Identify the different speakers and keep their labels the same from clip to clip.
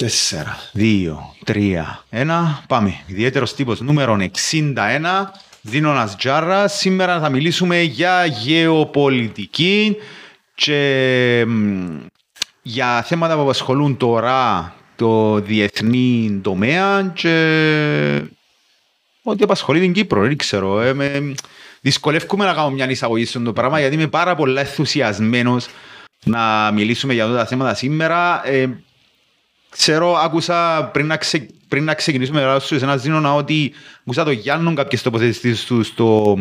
Speaker 1: Τέσσερα, δύο, τρία, ένα. Πάμε. Ιδιαίτερος τύπος νούμερο 61. Δίνονας Τζάρα. Σήμερα θα μιλήσουμε για γεωπολιτική και για θέματα που απασχολούν τώρα το διεθνή τομέα και ότι απασχολεί την Κύπρο, δεν ξέρω. Ε, με... Δυσκολεύομαι να κάνω μια εισαγωγή στον πράγμα γιατί είμαι πάρα πολύ ενθουσιασμένος να μιλήσουμε για αυτά τα θέματα σήμερα. Ε, Ξέρω, άκουσα πριν να, ξε, πριν να ξεκινήσουμε να σου ένα Ζήνονα ότι άκουσα το Γιάννον κάποιες τοποθετήσεις του στο,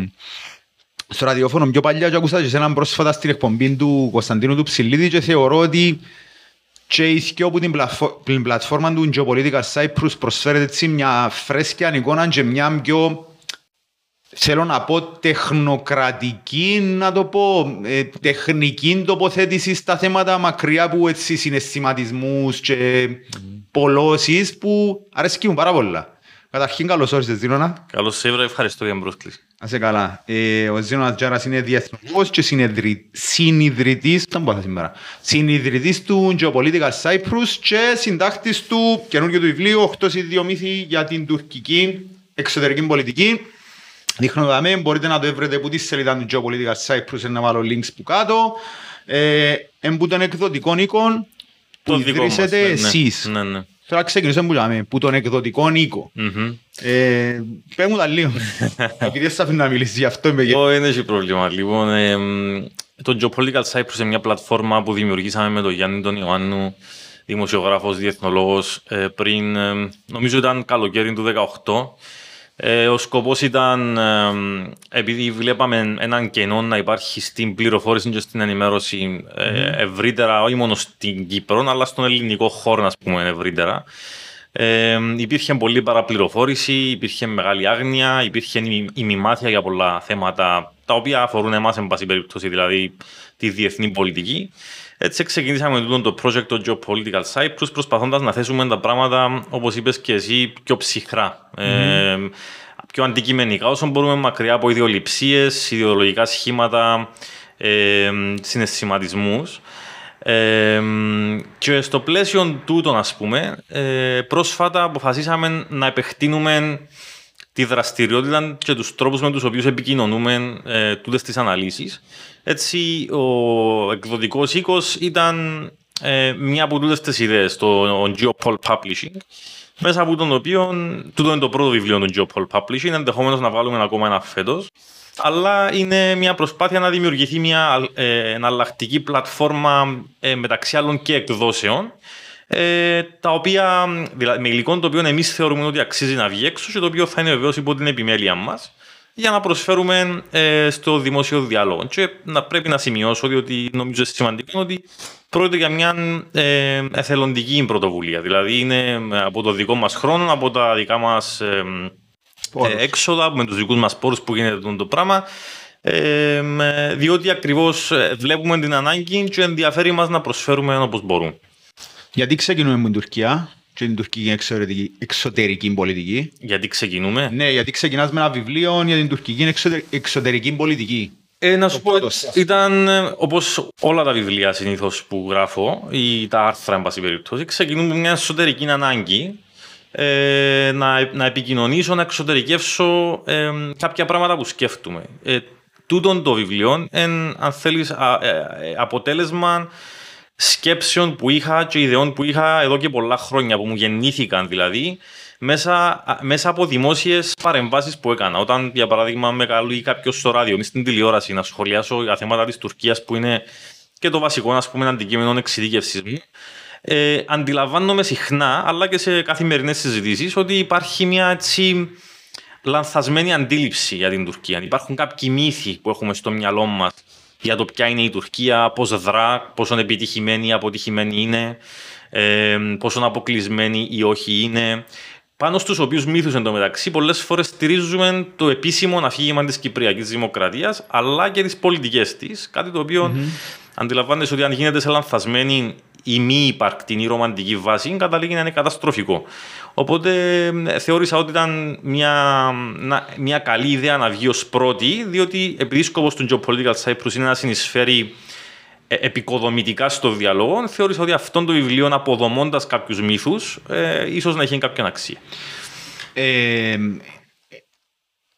Speaker 1: στο ραδιόφωνο. Πιο παλιά και άκουσα και σε έναν πρόσφατα στην εκπομπή του Κωνσταντίνου του Ψηλίδη και θεωρώ ότι και η όπου την, πλατφο, την πλατφόρμα του Geopolitical Cyprus προσφέρεται έτσι μια φρέσκια εικόνα και μια πιο θέλω να πω τεχνοκρατική, να το πω, ε, τεχνική τοποθέτηση στα θέματα μακριά από έτσι συναισθηματισμούς και mm. πολλώσεις που αρέσκει μου πάρα πολλά. Καταρχήν καλώς όρισες Ζήνονα.
Speaker 2: Καλώς σε ευχαριστώ για την πρόσκληση.
Speaker 1: Ας καλά. Ε, ο Ζήνονας Τζάρας είναι διεθνικός και συνεδρι... συνειδητής, δεν μπορώ σήμερα, συνειδητής του Geopolitical Cyprus και συντάκτης του καινούργιου του βιβλίου 8 ιδιομήθη για την τουρκική εξωτερική πολιτική Δείχνω δαμέ, μπορείτε να το βρείτε από τη σελίδα του Geopolitical Cyprus, να βάλω links που κάτω. Ε, εμπού τον εκδοτικό οίκο που ιδρύσετε ναι, ναι, εσείς. Ναι, ναι. Τώρα ξεκινήσουμε που λέμε, που τον εκδοτικό οίκο. Mm-hmm. Ε, πες μου τα λίγο, επειδή θα αφήνω να μιλήσεις γι' αυτό.
Speaker 2: Όχι, δεν έχει πρόβλημα. Λοιπόν, ε, το Geopolitical Cyprus είναι μια πλατφόρμα που δημιουργήσαμε με τον Γιάννη τον Ιωάννου, δημοσιογράφος, διεθνολόγος, ε, πριν, ε, νομίζω ήταν καλοκαίρι του 2018. Ε, ο σκοπός ήταν, ε, επειδή βλέπαμε έναν κενό να υπάρχει στην πληροφόρηση και στην ενημέρωση ε, ευρύτερα, όχι μόνο στην Κύπρο, αλλά στον ελληνικό χώρο, ας πούμε, ευρύτερα. Ε, υπήρχε πολύ παραπληροφόρηση, υπήρχε μεγάλη άγνοια, υπήρχε ημιμάθεια για πολλά θέματα τα οποία αφορούν εμάς, εν πάση περιπτώσει, δηλαδή τη διεθνή πολιτική. Έτσι ξεκινήσαμε με το project το Geopolitical Cyprus προσπαθώντας να θέσουμε τα πράγματα, όπως είπες και εσύ, πιο ψυχρά. Mm. Ε, πιο αντικειμενικά όσο μπορούμε μακριά από ιδεολειψίες, ιδεολογικά σχήματα, ε, συναισθηματισμούς. Ε, και στο πλαίσιο τούτων, ας πούμε, ε, πρόσφατα αποφασίσαμε να επεκτείνουμε τη δραστηριότητα και τους τρόπους με τους οποίους επικοινωνούμε ε, τούτες τις αναλύσεις. Έτσι, ο εκδοτικός οίκος ήταν ε, μια από τούτες τις ιδέες, το Geopol Publishing, μέσα από τον οποίο, τούτο είναι το πρώτο βιβλίο του Geopol Publishing, ενδεχομένω να βάλουμε ακόμα ένα φέτος. Αλλά είναι μια προσπάθεια να δημιουργηθεί μια ε, εναλλακτική πλατφόρμα ε, μεταξύ άλλων και εκδόσεων, ε, τα οποία, δηλαδή, με υλικό το οποίο εμείς θεωρούμε ότι αξίζει να βγει έξω και το οποίο θα είναι βεβαίως υπό την επιμέλεια μας για να προσφέρουμε ε, στο δημόσιο διάλογο. Και να πρέπει να σημειώσω ότι νομίζω σημαντικό ότι πρόκειται για μια ε, εθελοντική πρωτοβουλία. Δηλαδή είναι από το δικό μας χρόνο, από τα δικά μας ε, ε έξοδα, με τους δικούς μας πόρους που γίνεται το πράγμα, ε, διότι ακριβώς ε, βλέπουμε την ανάγκη και ενδιαφέρει μας να προσφέρουμε όπως μπορούμε.
Speaker 1: Γιατί ξεκινούμε με την Τουρκία και την τουρκική εξωτερική, εξωτερική πολιτική.
Speaker 2: Γιατί ξεκινούμε;
Speaker 1: Ναι, γιατί ξεκινάς με ένα βιβλίο για την τουρκική εξωτερική πολιτική.
Speaker 2: Ε, να σου πω, ήταν ε, όπως όλα τα βιβλία συνήθως που γράφω ή τα άρθρα, εν πάση περιπτώσει, ξεκινούν με μια εσωτερική ανάγκη ε, να, να επικοινωνήσω, να εξωτερικεύσω ε, κάποια πράγματα που σκέφτομαι. Ε, τούτον το βιβλίο, εν, αν θέλεις, ε, αποτέλεσμα σκέψεων που είχα και ιδεών που είχα εδώ και πολλά χρόνια, που μου γεννήθηκαν δηλαδή, μέσα, μέσα από δημόσιες παρεμβάσεις που έκανα. Όταν, για παράδειγμα, με καλεί κάποιος στο ράδιο ή στην τηλεόραση να σχολιάσω για θέματα της Τουρκίας που είναι και το βασικό, ας πούμε, αντικείμενο εξειδίκευσης μου. Ε, αντιλαμβάνομαι συχνά, αλλά και σε καθημερινές συζητήσεις, ότι υπάρχει μια έτσι λανθασμένη αντίληψη για την Τουρκία. Υπάρχουν κάποιοι μύθοι που έχουμε στο μυαλό μας για το ποια είναι η Τουρκία, πώς δρά, πόσο επιτυχημένη ή αποτυχημένη είναι, ε, πόσο αποκλεισμένη ή όχι είναι πάνω στους οποίους μύθους εντωμεταξύ πολλές φορές στηρίζουμε το επίσημο αφήγημα της Κυπριακής Δημοκρατίας αλλά και τις πολιτικές της. Κάτι το οποίο mm-hmm. αντιλαμβάνεσαι ότι αν γίνεται σε λανθασμένη ή μη υπαρκτή ή ρομαντική βάση, καταλήγει να είναι καταστροφικό. Οπότε θεώρησα ότι ήταν μια, μια καλή ιδέα να βγει ως πρώτη, διότι επειδή σκοπό του Geopolitical Cyprus είναι να συνεισφέρει ε, επικοδομητικά στο διαλόγο, θεώρησα ότι αυτό το βιβλίο, αποδομώντας κάποιους μύθους, ε, ίσως να έχει κάποια αξία.
Speaker 1: Ε,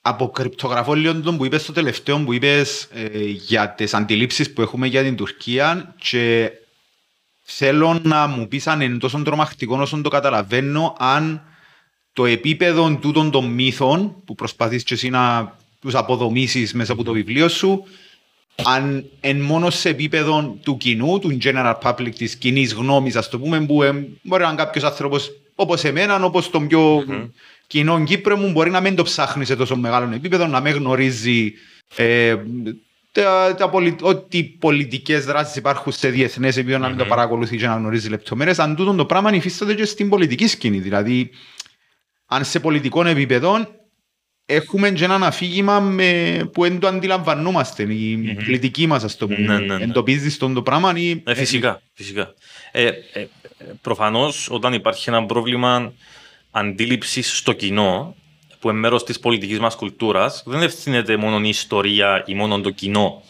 Speaker 1: αποκρυπτογραφώ λίγο τον που είπες στο τελευταίο που είπες ε, για τις αντιλήψεις που έχουμε για την Τουρκία και θέλω να μου πεις αν είναι τόσο τρομακτικό όσο το καταλαβαίνω αν το επίπεδο τούτων των μύθων που προσπαθείς και εσύ να τους αποδομήσεις μέσα από το βιβλίο σου αν εν μόνο σε επίπεδο του κοινού, του general public, της κοινή γνώμης, ας το πούμε, που ε, μπορεί να είναι κάποιος άνθρωπος όπως εμένα, όπως τον πιο mm-hmm. κοινό Κύπρο μου, μπορεί να μην το ψάχνεις σε τόσο μεγάλο επίπεδο, να μην γνωρίζει ε, τα, τα πολι... ό,τι πολιτικές δράσεις υπάρχουν σε διεθνές επίπεδο, mm-hmm. να μην το παρακολουθείς και να γνωρίζεις λεπτομέρειες. Αν τούτο το πράγμα υφίσταται και στην πολιτική σκηνή. Δηλαδή, αν σε πολιτικό επίπεδο έχουμε και ένα αφήγημα με, που δεν το αντιλαμβανόμαστε. Η mm-hmm. πολιτική μας, ας το πούμε. Ναι, ναι, ναι. Εντοπίζεις τον το πράγμα. Ή...
Speaker 2: Ε, φυσικά. φυσικά. Ε, ε, Προφανώς, όταν υπάρχει ένα πρόβλημα αντίληψης στο κοινό, που είναι μέρος της πολιτικής μας κουλτούρας, δεν ευθύνεται μόνο η ιστορία ή μόνο το κοινό.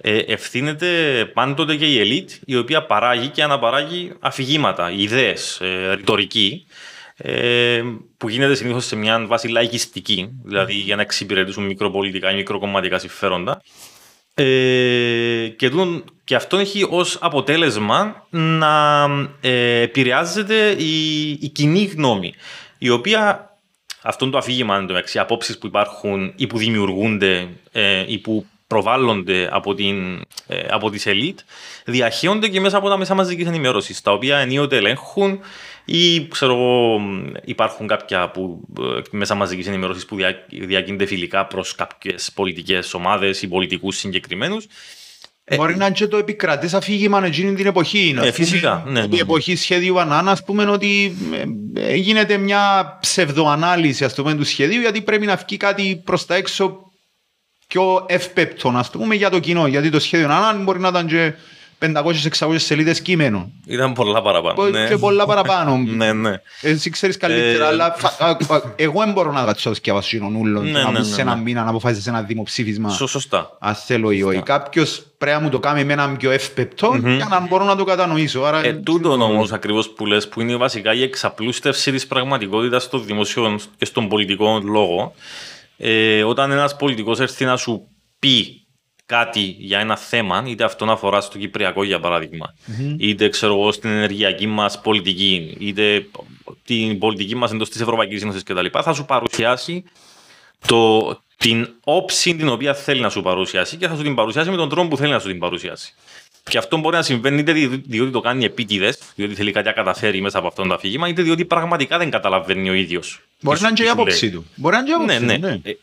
Speaker 2: Ε, ευθύνεται πάντοτε και η ελίτ, η οποία παράγει και αναπαράγει αφηγήματα, ιδέες, ε, ρητορική, ε, που γίνεται συνήθως σε μια βάση λαϊκιστική, δηλαδή για να εξυπηρετήσουν μικροπολιτικά ή μικροκομματικά συμφέροντα. Ε, και, και αυτό έχει ως αποτέλεσμα να ε, επηρεάζεται η, η κοινή γνώμη, η οποία αυτό το αφήγημα, οι απόψεις που υπάρχουν ή που δημιουργούνται ε, ή που προβάλλονται από, την, ε, από τις ελίτ, διαχέονται και μέσα από τα μέσα μαζικής ενημέρωσης, τα οποία ενίοτε ελέγχουν ή ξέρω υπάρχουν κάποια που, ε, μέσα μαζικής ενημέρωσης που δια, διακίνονται φιλικά προς κάποιες πολιτικές ομάδες ή πολιτικούς συγκεκριμένους.
Speaker 1: Ε, Μπορεί ε, να είναι και το επικρατή αφήγημα εκείνη την εποχή.
Speaker 2: Ε, φυσικά. Ναι, ναι,
Speaker 1: ναι. Η εποχή σχεδίου Ανάνα, ας πούμε, ότι ε, γίνεται μια ψευδοανάλυση ας πούμε, του σχεδίου, γιατί πρέπει να βγει κάτι προς τα έξω πιο ευπέπτο, ας πούμε, για το κοινό. Γιατί το σχέδιο Ανάνα μπορεί να ήταν και 500-600 σελίδες κείμενο.
Speaker 2: Ήταν πολλά παραπάνω.
Speaker 1: Ναι. Και πολλά παραπάνω.
Speaker 2: ναι, ναι.
Speaker 1: Εσύ ξέρεις καλύτερα, ε... αλλά εγώ δεν μπορώ να κάτσω και βασίνων ούλων. Ναι, να ναι, ναι, σε ένα ναι. μήνα να αποφάσισε ένα δημοψήφισμα.
Speaker 2: Σωστά.
Speaker 1: Α θέλω ή όχι. Κάποιος πρέπει να μου το κάνει με έναν πιο ευπεπτό mm-hmm. για να μπορώ να το κατανοήσω. Άρα...
Speaker 2: Ε, τούτο όμως ακριβώς που λες, που είναι βασικά η εξαπλούστευση της πραγματικότητας στο δημοσίο και στον πολιτικό λόγο. Ε, όταν ένας πολιτικός έρθει να σου πει κάτι για ένα θέμα, είτε αυτό αφορά στο Κυπριακό για παραδειγμα mm-hmm. είτε ξέρω εγώ στην ενεργειακή μας πολιτική, είτε την πολιτική μας εντός της Ευρωπαϊκής Ένωσης κτλ., θα σου παρουσιάσει το, την όψη την οποία θέλει να σου παρουσιάσει και θα σου την παρουσιάσει με τον τρόπο που θέλει να σου την παρουσιάσει. Και αυτό μπορεί να συμβαίνει είτε διότι το κάνει επίτηδες, διότι θέλει κάτι να καταφέρει μέσα από αυτό το αφήγημα, είτε διότι πραγματικά δεν καταλαβαίνει ο ίδιος.
Speaker 1: Μπορεί να είναι και η άποψή του. Μπορεί να είναι
Speaker 2: και η άποψή ναι, ναι. ναι.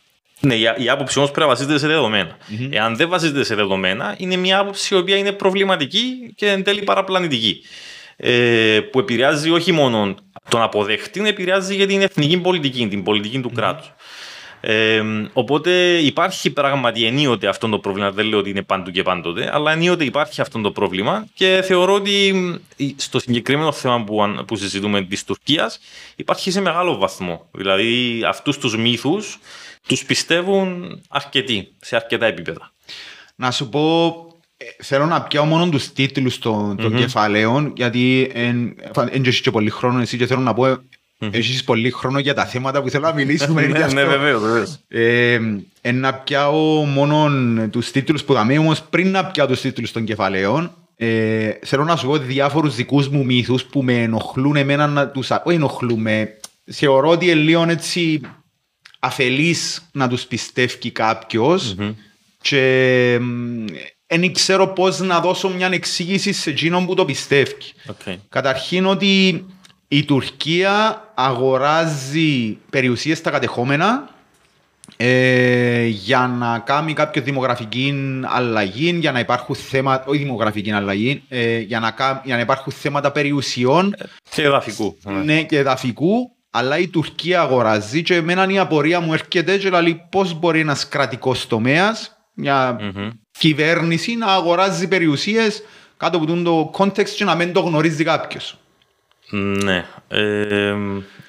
Speaker 2: Ε, ναι, η άποψη όμως πρέπει να βασίζεται σε δεδομένα. Mm-hmm. Εάν δεν βασίζεται σε δεδομένα, είναι μια άποψη η οποία είναι προβληματική και εν τέλει παραπλανητική. Ε, που επηρεάζει όχι μόνο τον αποδέχτη, επηρεάζει για την εθνική πολιτική, την πολιτική του mm-hmm. κράτους. Ε, οπότε υπάρχει πράγματι ενίοτε αυτό το πρόβλημα. Δεν λέω ότι είναι πάντου και πάντοτε, αλλά ενίοτε υπάρχει αυτό το πρόβλημα και θεωρώ ότι στο συγκεκριμένο θέμα που, που συζητούμε της Τουρκίας υπάρχει σε μεγάλο βαθμό. Δηλαδή αυτούς τους μύθους τους πιστεύουν αρκετοί, σε αρκετά επίπεδα.
Speaker 1: Να σου πω, ε, θέλω να πιάω μόνο τους τίτλους των, mm-hmm. κεφαλαίων, γιατί δεν έχεις και πολύ χρόνο εσύ και θέλω να πω Έχεις πολύ χρόνο για τα θέματα που θέλω να μιλήσουμε.
Speaker 2: ναι, ναι, βεβαίως.
Speaker 1: Ε, να πιάω μόνο τους τίτλους που θα όμως πριν να πιάω τους τίτλους των κεφαλαίων, ε, θέλω να σου πω διάφορους δικούς μου μύθους που με ενοχλούν εμένα να τους... Όχι ενοχλούν με... Θεωρώ ότι είναι λίγο έτσι αφελής να τους πιστεύει κάποιος mm-hmm. και δεν ξέρω πώς να δώσω μια εξήγηση σε εκείνον που το πιστεύει. Okay. Καταρχήν ότι η Τουρκία αγοράζει περιουσίες στα κατεχόμενα ε, για να κάνει κάποια δημογραφική αλλαγή, για να υπάρχουν θέματα, όχι δημογραφική αλλαγή, ε, για, να, για να υπάρχουν θέματα περιουσιών.
Speaker 2: Και εδαφικού.
Speaker 1: Ναι, και εδαφικού αλλά η Τουρκία αγοράζει και εμένα η απορία μου έρχεται και λέει πώς μπορεί ένας κρατικός τομέας, μια mm-hmm. κυβέρνηση να αγοράζει περιουσίες κάτω από το context και να μην το γνωρίζει κάποιος.
Speaker 2: Ναι. Ε,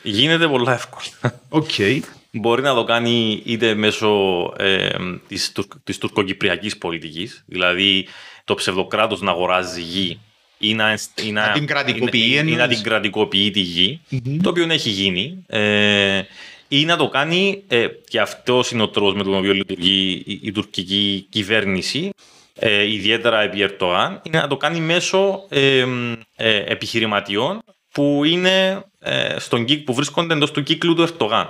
Speaker 2: γίνεται πολλά εύκολα.
Speaker 1: Okay.
Speaker 2: μπορεί να το κάνει είτε μέσω ε, της, της τουρκοκυπριακής πολιτικής, δηλαδή το ψευδοκράτος να αγοράζει γη ή να, ή να,
Speaker 1: την κρατικοποιεί,
Speaker 2: ή, ή να την κρατικοποιεί τη γη, mm-hmm. το οποίο έχει γίνει. Ε, ή να το κάνει, ε, και αυτός είναι ο τρόπος με τον οποίο λειτουργεί η, η τουρκική κυβέρνηση, ε, ιδιαίτερα επί Ερτογάν, είναι να το κάνει μέσω ε, ε, επιχειρηματιών που, είναι, ε, στον, που βρίσκονται εντός του κύκλου του Ερτογάν.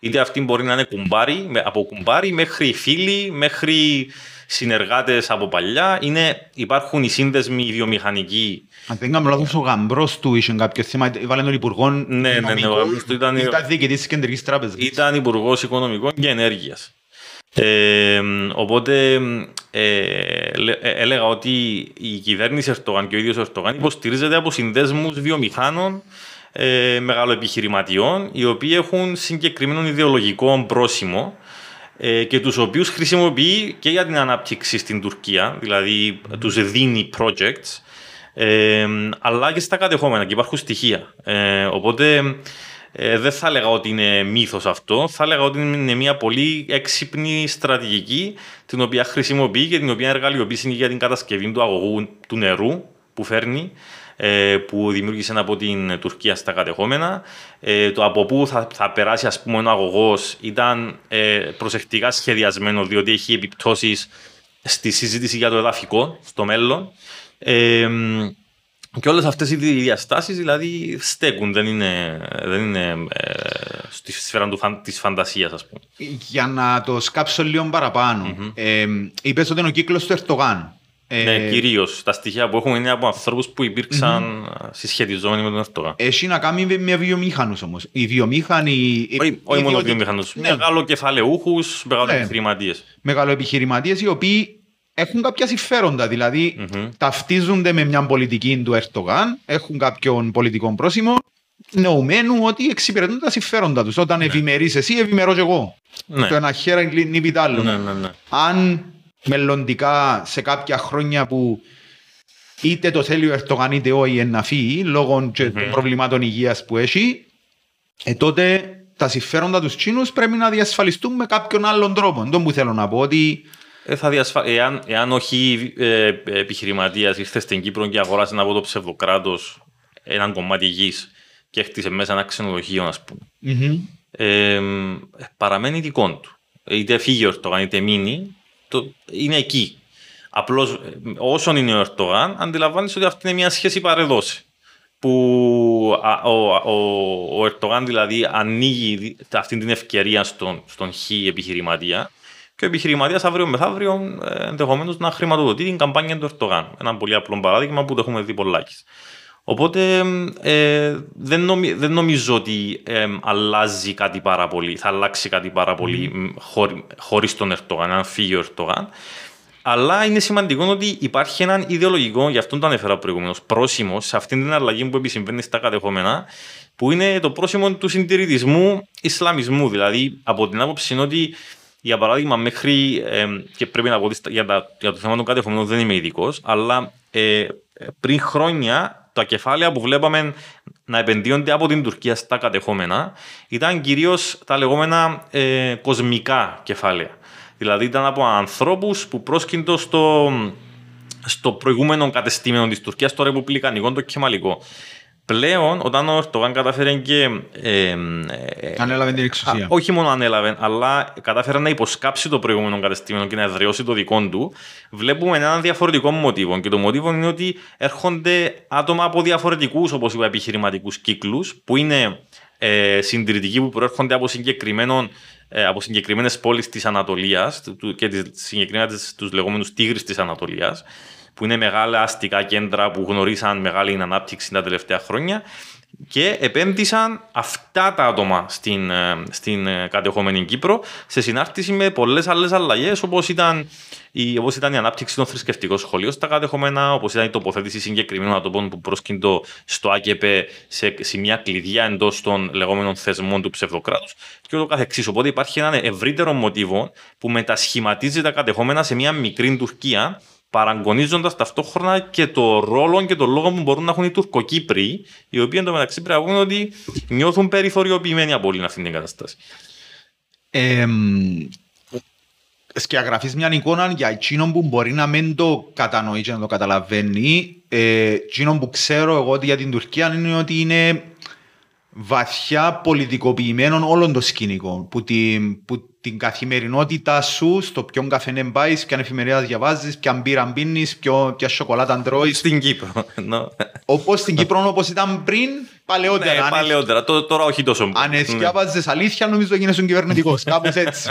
Speaker 2: Είτε αυτοί μπορεί να είναι κουμπάρι, από κουμπάρι μέχρι φίλοι, μέχρι συνεργάτες από παλιά. Είναι, υπάρχουν οι σύνδεσμοι οι βιομηχανικοί.
Speaker 1: Αν δεν κάνω λάθος, ο γαμπρός του είχε κάποιο θέμα. Βάλε τον Υπουργό.
Speaker 2: Ναι, ναι, ναι, ο γαμπρός του ήταν.
Speaker 1: Ήταν διοικητής της Κεντρικής Τράπεζας.
Speaker 2: Ήταν Υπουργός Οικονομικών και Ενέργειας. Ε, οπότε ε, ε, έλεγα ότι η κυβέρνηση Ερτογάν και ο ίδιος Ερτογάν υποστηρίζεται από συνδέσμους βιομηχάνων ε, μεγαλοεπιχειρηματιών οι οποίοι έχουν συγκεκριμένο ιδεολογικό πρόσημο ε, και τους οποίους χρησιμοποιεί και για την ανάπτυξη στην Τουρκία, δηλαδή τους δίνει projects, ε, αλλά και στα κατεχόμενα και υπάρχουν στοιχεία. Ε, οπότε ε, δεν θα έλεγα ότι είναι μύθος αυτό, θα έλεγα ότι είναι μια πολύ έξυπνη στρατηγική την οποία χρησιμοποιεί και την οποία εργαλειοποιεί για την κατασκευή του αγωγού του νερού που φέρνει ε, που δημιούργησε από την Τουρκία στα κατεχόμενα. Ε, το από πού θα, θα περάσει ας πούμε, ο αγωγός ήταν ε, προσεκτικά σχεδιασμένο, διότι έχει επιπτώσεις στη συζήτηση για το εδαφικό στο μέλλον. Και όλες αυτές οι διαστάσεις δηλαδή στέκουν, δεν είναι, δεν είναι ε, στη σφαίρα της φαντασίας, ας πούμε.
Speaker 1: Για να το σκάψω λίγο παραπάνω, mm-hmm. ε, είπες ότι είναι ο κύκλος του Ερτογάν.
Speaker 2: Ε, ναι, κυρίως. Τα στοιχεία που έχουμε είναι από ανθρώπους που υπήρξαν mm-hmm. συσχετιζόμενοι με τον Ερτογάν.
Speaker 1: Έχει να κάνει με βιομήχανους όμως. Οι βιομήχανοι.
Speaker 2: Όχι, όχι μόνο βιομήχανους. Ναι. Μεγαλοκεφαλαιούχους, μεγαλοεπιχειρηματίε. Ναι.
Speaker 1: Μεγαλοεπιχειρηματίες οι οποίοι έχουν κάποια συμφέροντα. Δηλαδή mm-hmm. ταυτίζονται με μια πολιτική του Ερτογάν, έχουν κάποιον πολιτικό πρόσημο, νοουμένου ότι εξυπηρετούν τα συμφέροντα τους. Όταν ναι. ευημερείς εσύ, ευημερώ και εγώ. Ναι. Το ένα χέρα είναι άλλο.
Speaker 2: Ναι, ναι, ναι.
Speaker 1: Αν μελλοντικά σε κάποια χρόνια που είτε το θέλει ο Ερτογάν είτε όχι να φύγει λόγω mm-hmm. των προβλημάτων υγείας που έχει, ε, τότε τα συμφέροντα τους Τσίνου πρέπει να διασφαλιστούν με κάποιον άλλον τρόπο. Δεν που θέλω να πω ότι
Speaker 2: ε, θα διασφα... εάν, εάν όχι ε, επιχειρηματίας ήρθες στην Κύπρο και αγοράσει από το ψευδοκράτος έναν κομμάτι γης και χτίσε μέσα ένα ξενοδοχείο, ας πούμε. Mm-hmm. Ε, παραμένει δικό του. Είτε φύγει ο Ερτογάν είτε μείνει, το, είναι εκεί. Απλώς όσον είναι ο Ερτογάν, αντιλαμβάνεις ότι αυτή είναι μια σχέση παρεδόση. Που ο, ο, ο, ο Ερτογάν δηλαδή ανοίγει αυτή την ευκαιρία στον, στον χ επιχειρηματία και ο επιχειρηματίας αύριο μεθαύριο ε, ενδεχομένως να χρηματοδοτεί την καμπάνια του Ερτογάν. Ένα πολύ απλό παράδειγμα που το έχουμε δει πολλάκις. Οπότε ε, δεν, νομι, δεν, νομίζω ότι ε, αλλάζει κάτι πάρα πολύ, θα αλλάξει κάτι πάρα πολύ mm. χωρίς τον Ερτογάν, αν φύγει ο Ερτογάν. Αλλά είναι σημαντικό ότι υπάρχει ένα ιδεολογικό, γι' αυτό το ανέφερα προηγουμένως, πρόσημο σε αυτήν την αλλαγή που επισυμβαίνει στα κατεχόμενα, που είναι το πρόσημο του συντηρητισμού Ισλαμισμού. Δηλαδή, από την άποψη είναι ότι για παράδειγμα, μέχρι. Ε, και πρέπει να πω ότι για, τα, για το θέμα των κατεχομένων δεν είμαι ειδικός, αλλά ε, πριν χρόνια τα κεφάλαια που βλέπαμε να επενδύονται από την Τουρκία στα κατεχόμενα ήταν κυρίως τα λεγόμενα ε, κοσμικά κεφάλαια. Δηλαδή ήταν από ανθρώπους που πρόσκυντο στο, στο προηγούμενο κατεστήμενο της Τουρκίας, το Ρεπουμπλικανικό, το Κεμαλικό. Πλέον, όταν ο Ερτογάν κατάφερε και. Ε, ε,
Speaker 1: ανέλαβε την εξουσία.
Speaker 2: Α, όχι μόνο ανέλαβε, αλλά κατάφερε να υποσκάψει το προηγούμενο κατεστήμενο και να εδραιώσει το δικό του, βλέπουμε ένα διαφορετικό μοτίβο. Και το μοτίβο είναι ότι έρχονται άτομα από διαφορετικούς, όπως είπα, επιχειρηματικούς κύκλους, που είναι ε, συντηρητικοί, που προέρχονται από, συγκεκριμένων, ε, από συγκεκριμένες πόλεις της Ανατολίας και συγκεκριμένα τους λεγόμενους τίγρη της Ανατολίας που είναι μεγάλα αστικά κέντρα που γνωρίσαν μεγάλη ανάπτυξη τα τελευταία χρόνια και επένδυσαν αυτά τα άτομα στην, ε, στην ε, κατεχόμενη Κύπρο σε συνάρτηση με πολλές άλλες αλλαγές όπως ήταν, η, όπως ήταν η ανάπτυξη των θρησκευτικών σχολείων στα κατεχόμενα, όπως ήταν η τοποθέτηση συγκεκριμένων ατομών που πρόσκυντο στο ΑΚΕΠΕ σε σημεία κλειδιά εντός των λεγόμενων θεσμών του ψευδοκράτους και ούτω καθεξής. Οπότε υπάρχει ένα ευρύτερο μοτίβο που μετασχηματίζει τα κατεχόμενα σε μια μικρή Τουρκία παραγωνίζοντας ταυτόχρονα και το ρόλο και το λόγο που μπορούν να έχουν οι Τουρκοκύπροι, οι οποίοι εντωμεταξύ πρέπει να πούμε ότι νιώθουν περιθωριοποιημένοι από όλη αυτή την κατάσταση.
Speaker 1: εμ, σκιαγραφείς μια εικόνα για εκείνον που μπορεί να μην το κατανοεί και να το καταλαβαίνει. Ε, εκείνον που ξέρω εγώ ότι για την Τουρκία είναι ότι είναι βαθιά πολιτικοποιημένων όλων των σκηνικών. Που την, που την καθημερινότητά σου, στο ποιον καφενέ πάεις, ποια εφημερίδα διαβάζεις, ποια μπύρα πίνεις, ποια σοκολάτα τρώεις.
Speaker 2: Στην Κύπρο. No.
Speaker 1: Όπως στην Κύπρο, όπως ήταν πριν, παλαιότερα.
Speaker 2: Ναι, παλαιότερα. Τώρα όχι τόσο
Speaker 1: πολύ. Αν εσκιάβαζε αλήθεια, νομίζω γίνεσαι κυβερνητικός. Κάπως έτσι.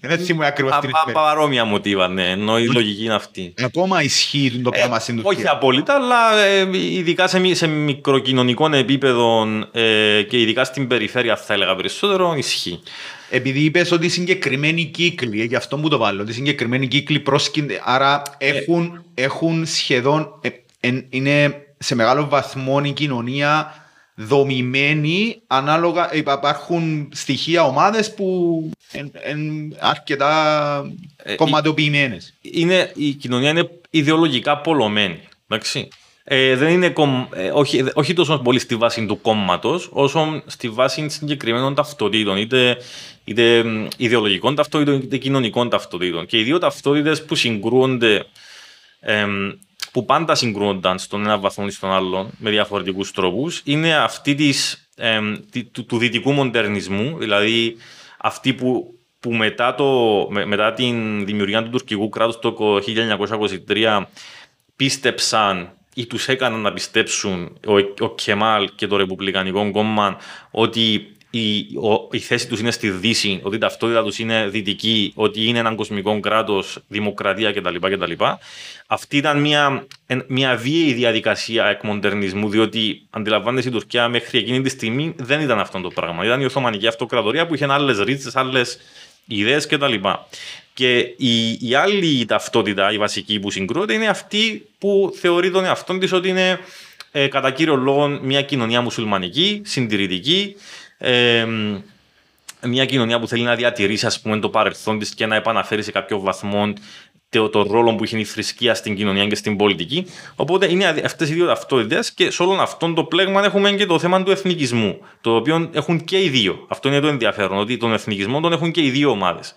Speaker 1: Έτσι μου ακριβώς την
Speaker 2: Παρόμοια μοτίβα, ναι. Ενώ η λογική είναι αυτή.
Speaker 1: Ακόμα ισχύει το πράγμα στην
Speaker 2: Τουρκία. Όχι απόλυτα, αλλά ε, ειδικά σε μικροκοινωνικό επίπεδο ε, και ειδικά στην περιφέρεια, θα έλεγα περισσότερο, ισχύει.
Speaker 1: Επειδή είπες ότι συγκεκριμένοι κύκλοι, ε, γι' αυτό μου το βάλω, ότι συγκεκριμένοι κύκλοι πρόσκυνται, άρα έχουν, έχουν σχεδόν, είναι σε μεγάλο βαθμό η κοινωνία δομημένη ανάλογα, ε, υπάρχουν στοιχεία ομάδες που είναι αρκετά ε, κομματοποιημένες.
Speaker 2: Είναι, η κοινωνία είναι ιδεολογικά πολλωμένη. Εντάξει. Ε, δεν είναι κομ, ε, όχι, όχι τόσο πολύ στη βάση του κόμματος, όσο στη βάση συγκεκριμένων ταυτοτήτων, είτε, είτε ιδεολογικών ταυτοτήτων, είτε κοινωνικών ταυτοτήτων. Και οι δύο ταυτότητες που συγκρούονται ε, που πάντα συγκρούνταν στον ένα βαθμό ή στον άλλο με διαφορετικούς τρόπους, είναι αυτή της, ε, του, του δυτικού μοντερνισμού, δηλαδή αυτή που, που μετά, το, με, μετά την δημιουργία του τουρκικού κράτους το 1923 πίστεψαν ή τους έκαναν να πιστέψουν ο, ο Κεμάλ και το Ρεπουμπλικανικό κόμμα ότι η, ο, η θέση τους είναι στη Δύση, ότι η ταυτότητα τους είναι δυτική, ότι είναι ένα κοσμικό κράτος, δημοκρατία κτλ. κτλ. Αυτή ήταν μια, μια βίαιη διαδικασία εκμοντερνισμού, διότι αντιλαμβάνεσαι η Τουρκία μέχρι εκείνη τη στιγμή δεν ήταν αυτό το πράγμα. Ήταν η Οθωμανική Αυτοκρατορία που είχε άλλες ρίτσε, άλλες ιδέες κτλ. Και η, η άλλη ταυτότητα, η βασική που συγκρούεται, είναι αυτή που θεωρεί τον εαυτό της ότι είναι ε, κατά κύριο λόγο μια κοινωνία μουσουλμανική, συντηρητική, ε, μια κοινωνία που θέλει να διατηρήσει ας πούμε, το παρελθόν της και να επαναφέρει σε κάποιο βαθμό το, το ρόλο που έχει η θρησκεία στην κοινωνία και στην πολιτική. Οπότε είναι αυτές οι δύο ταυτότητες και σε όλον αυτόν το πλέγμα έχουμε και το θέμα του εθνικισμού. Το οποίο έχουν και οι δύο. Αυτό είναι το ενδιαφέρον, ότι τον εθνικισμό τον έχουν και οι δύο ομάδες.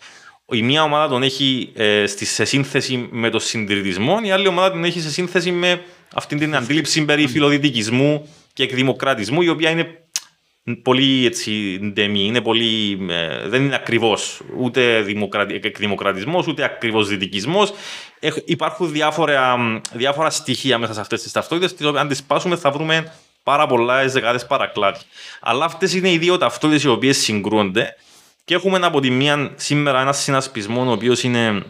Speaker 2: Η μία ομάδα τον έχει ε, σε σύνθεση με τον συντηρητισμό, η άλλη ομάδα τον έχει σε σύνθεση με αυτή την αντίληψη περί φιλοδυτικισμού και εκδημοκρατισμού, η οποία είναι πολύ έτσι ντεμή, είναι πολύ, ε, δεν είναι ακριβώς ούτε εκδημοκρατισμός ούτε ακριβώς δυτικισμός. υπάρχουν διάφορα, διάφορα στοιχεία μέσα σε αυτές τις ταυτότητες, τις αν τις σπάσουμε θα βρούμε πάρα πολλά δεκάδες παρακλάδια. Αλλά αυτές είναι οι δύο ταυτότητες οι οποίες συγκρούονται και έχουμε από τη μία σήμερα ένα συνασπισμό ο οποίος είναι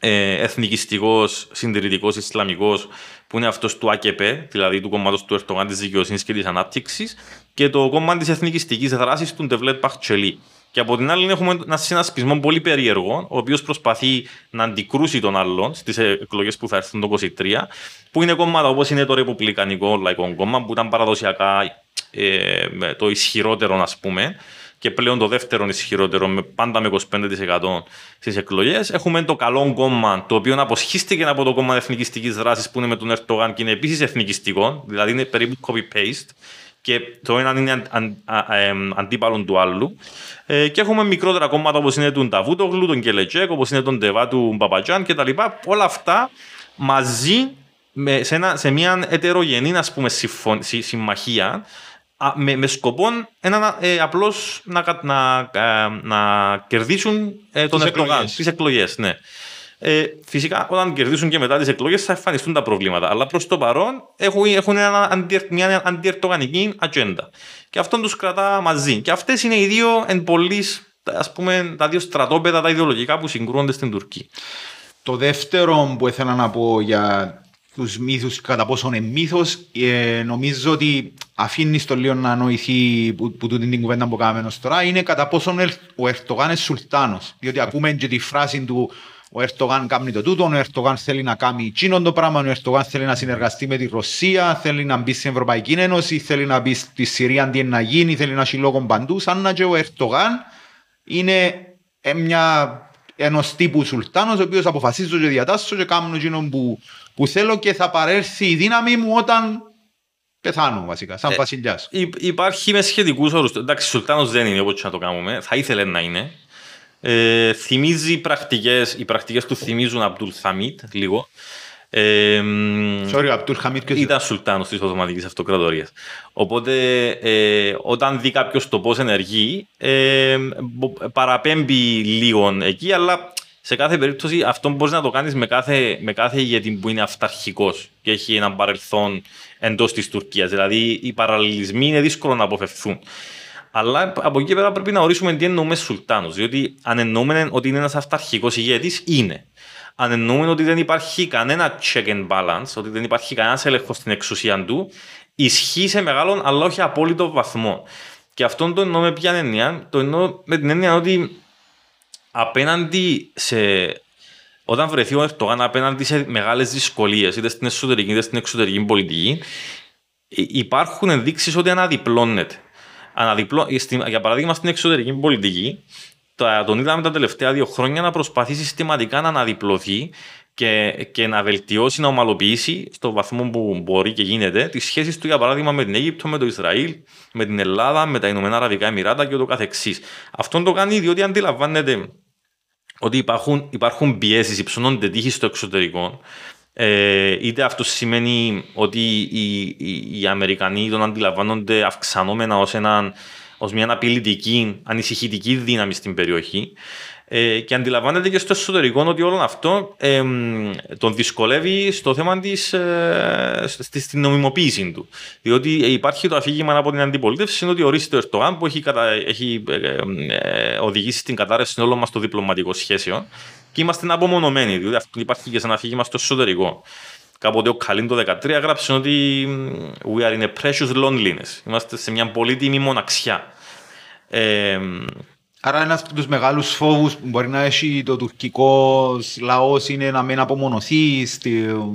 Speaker 2: ε, εθνικιστικός, συντηρητικός, ισλαμικός, που είναι αυτός του ΑΚΕΠ, δηλαδή του κόμματος του Ερτογάν της Δικαιοσύνης και της Ανάπτυξης, και το κόμμα της εθνικιστικής δράσης του Ντεβλέτ Παχτσελή. Και από την άλλη έχουμε ένα συνασπισμό πολύ περίεργο, ο οποίος προσπαθεί να αντικρούσει τον άλλον στις εκλογές που θα έρθουν το 2023, που είναι κόμματα όπως είναι το Ρεπουμπλικανικό Λαϊκό Κόμμα, που ήταν παραδοσιακά ε, το ισχυρότερο, ας πούμε, και πλέον το δεύτερο ισχυρότερο, με, πάντα με 25% στις εκλογές. Έχουμε το καλό κόμμα, το οποίο αποσχίστηκε από το κόμμα εθνικιστικής δράσης που είναι με τον Ερτογάν και είναι επίσης εθνικιστικό, δηλαδή είναι περίπου copy-paste. Και το ένα είναι αν, αν, αν, αντίπαλο του άλλου. Ε, και έχουμε μικρότερα κόμματα όπως είναι του Νταβούτογλου, τον Κελετζέκ, όπως είναι τον Ντεβά του Μπαμπατζάν κτλ. Όλα αυτά μαζί με, σε, ένα, σε μια ετερογενή ας πούμε, συμμαχία με, με σκοπό ένα, ε, απλώς να, να, ε, να κερδίσουν ε, τον Ερτογάν, τις εκλογές. Ναι. Ε, φυσικά, όταν κερδίσουν και μετά τις εκλογές, θα εμφανιστούν τα προβλήματα. Αλλά προς το παρόν έχουν, έχουν ένα, αντι, μια αντιερτογανική ατζέντα. Και αυτό τους κρατά μαζί. Και αυτές είναι οι δύο εν πολλής, ας πούμε, τα δύο στρατόπεδα, τα ιδεολογικά που συγκρούονται στην Τουρκία.
Speaker 1: Το δεύτερο που ήθελα να πω για τους μύθους κατά πόσο είναι μύθος. Ε, νομίζω ότι αφήνει το λίγο να νοηθεί που, που τούτη την κουβέντα που κάνουμε τώρα είναι κατά πόσο ο Ερτογάν είναι σουλτάνος. Διότι ακούμε και τη φράση του ο Ερτογάν κάνει το τούτο, ο Ερτογάν θέλει να κάνει εκείνο το πράγμα, ο Ερτογάν θέλει να συνεργαστεί με τη Ρωσία, θέλει να μπει στην Ευρωπαϊκή Ένωση, θέλει να μπει στη Συρία αντί να γίνει, θέλει να έχει λόγο παντού. Σαν να και ο Ερτογάν είναι μια ενός τύπου Σουλτάνος, ο οποίος αποφασίζω και διατάσσω και κάνω εκείνο που, που θέλω και θα παρέλθει η δύναμη μου όταν πεθάνω βασικά, σαν
Speaker 2: Ε,
Speaker 1: βασιλιάς.
Speaker 2: Υ- Υπάρχει με σχετικούς όρους. Εντάξει, Σουλτάνος δεν είναι όπως να το κάνουμε. Θα ήθελε να είναι. Ε, θυμίζει πρακτικές, οι πρακτικές του θυμίζουν Αμπτουλ Θαμίτ λίγο. Ε, μ,
Speaker 1: Sorry, Απτούλ Χαμίτ ποιος
Speaker 2: ήταν Σουλτάνος της Οθωμανικής Αυτοκρατορίας. Οπότε, ε, όταν δει κάποιος το πώς ενεργεί, ε, μπο- παραπέμπει λίγο εκεί, αλλά σε κάθε περίπτωση αυτό μπορείς να το κάνεις με κάθε, με κάθε ηγέτη που είναι αυταρχικός και έχει ένα παρελθόν εντός της Τουρκίας. Δηλαδή, οι παραλληλισμοί είναι δύσκολο να αποφευθούν. Αλλά από εκεί πέρα πρέπει να ορίσουμε τι εννοούμε Σουλτάνος. Διότι αν εννοούμε ότι είναι ένας αυταρχικός ηγέτης, είναι. Αν εννοούμε ότι δεν υπάρχει κανένα check and balance, ότι δεν υπάρχει κανένα έλεγχος στην εξουσία του, ισχύει σε μεγάλον αλλά όχι απόλυτο βαθμό. Και αυτό το εννοώ με ποια έννοια, το εννοώ με την έννοια ότι απέναντι σε. Όταν βρεθεί ο Ερτογάν απέναντι σε μεγάλες δυσκολίες, είτε στην εσωτερική είτε στην εξωτερική πολιτική, υ- υπάρχουν ενδείξεις ότι αναδιπλώνεται. Αναδιπλώ... στην- Για παράδειγμα, στην εξωτερική πολιτική, τα- τον είδαμε τα τελευταία δύο χρόνια να προσπαθεί συστηματικά να αναδιπλωθεί και, και να βελτιώσει, να ομαλοποιήσει στο βαθμό που μπορεί και γίνεται τις σχέσεις του, για παράδειγμα, με την Αίγυπτο, με το Ισραήλ, με την Ελλάδα, με τα Ηνωμένα Αραβικά Εμμυράτα και ούτω καθεξής. Αυτό το κάνει διότι αντιλαμβάνεται ότι υπάρχουν, υπάρχουν πιέσεις, υψώνονται τύχης στο εξωτερικό. Ε, είτε αυτό σημαίνει ότι οι, οι, οι Αμερικανοί τον αντιλαμβάνονται αυξανόμενα ως, έναν, ως μια απειλητική, ανησυχητική δύναμη στην περιοχή. Ε, και αντιλαμβάνεται και στο εσωτερικό ότι όλο αυτό ε, τον δυσκολεύει στο θέμα της, ε, στη, στην νομιμοποίηση του. Διότι υπάρχει το αφήγημα από την αντιπολίτευση είναι ότι ορίζεται ο Ερτογάν που έχει, κατα, έχει ε, ε, ε, οδηγήσει στην κατάρρευση όλων μας των διπλωματικών σχέσεων και είμαστε απομονωμένοι, διότι αυτό υπάρχει και σε ένα αφήγημα στο εσωτερικό. Κάποτε ο Καλίν το 2013 έγραψε ότι we are in a precious loneliness. Είμαστε σε μια πολύτιμη μοναξιά. Ε,
Speaker 1: Άρα ένας από τους μεγάλους φόβους που μπορεί να έχει το τουρκικό λαός είναι να μην απομονωθεί στη...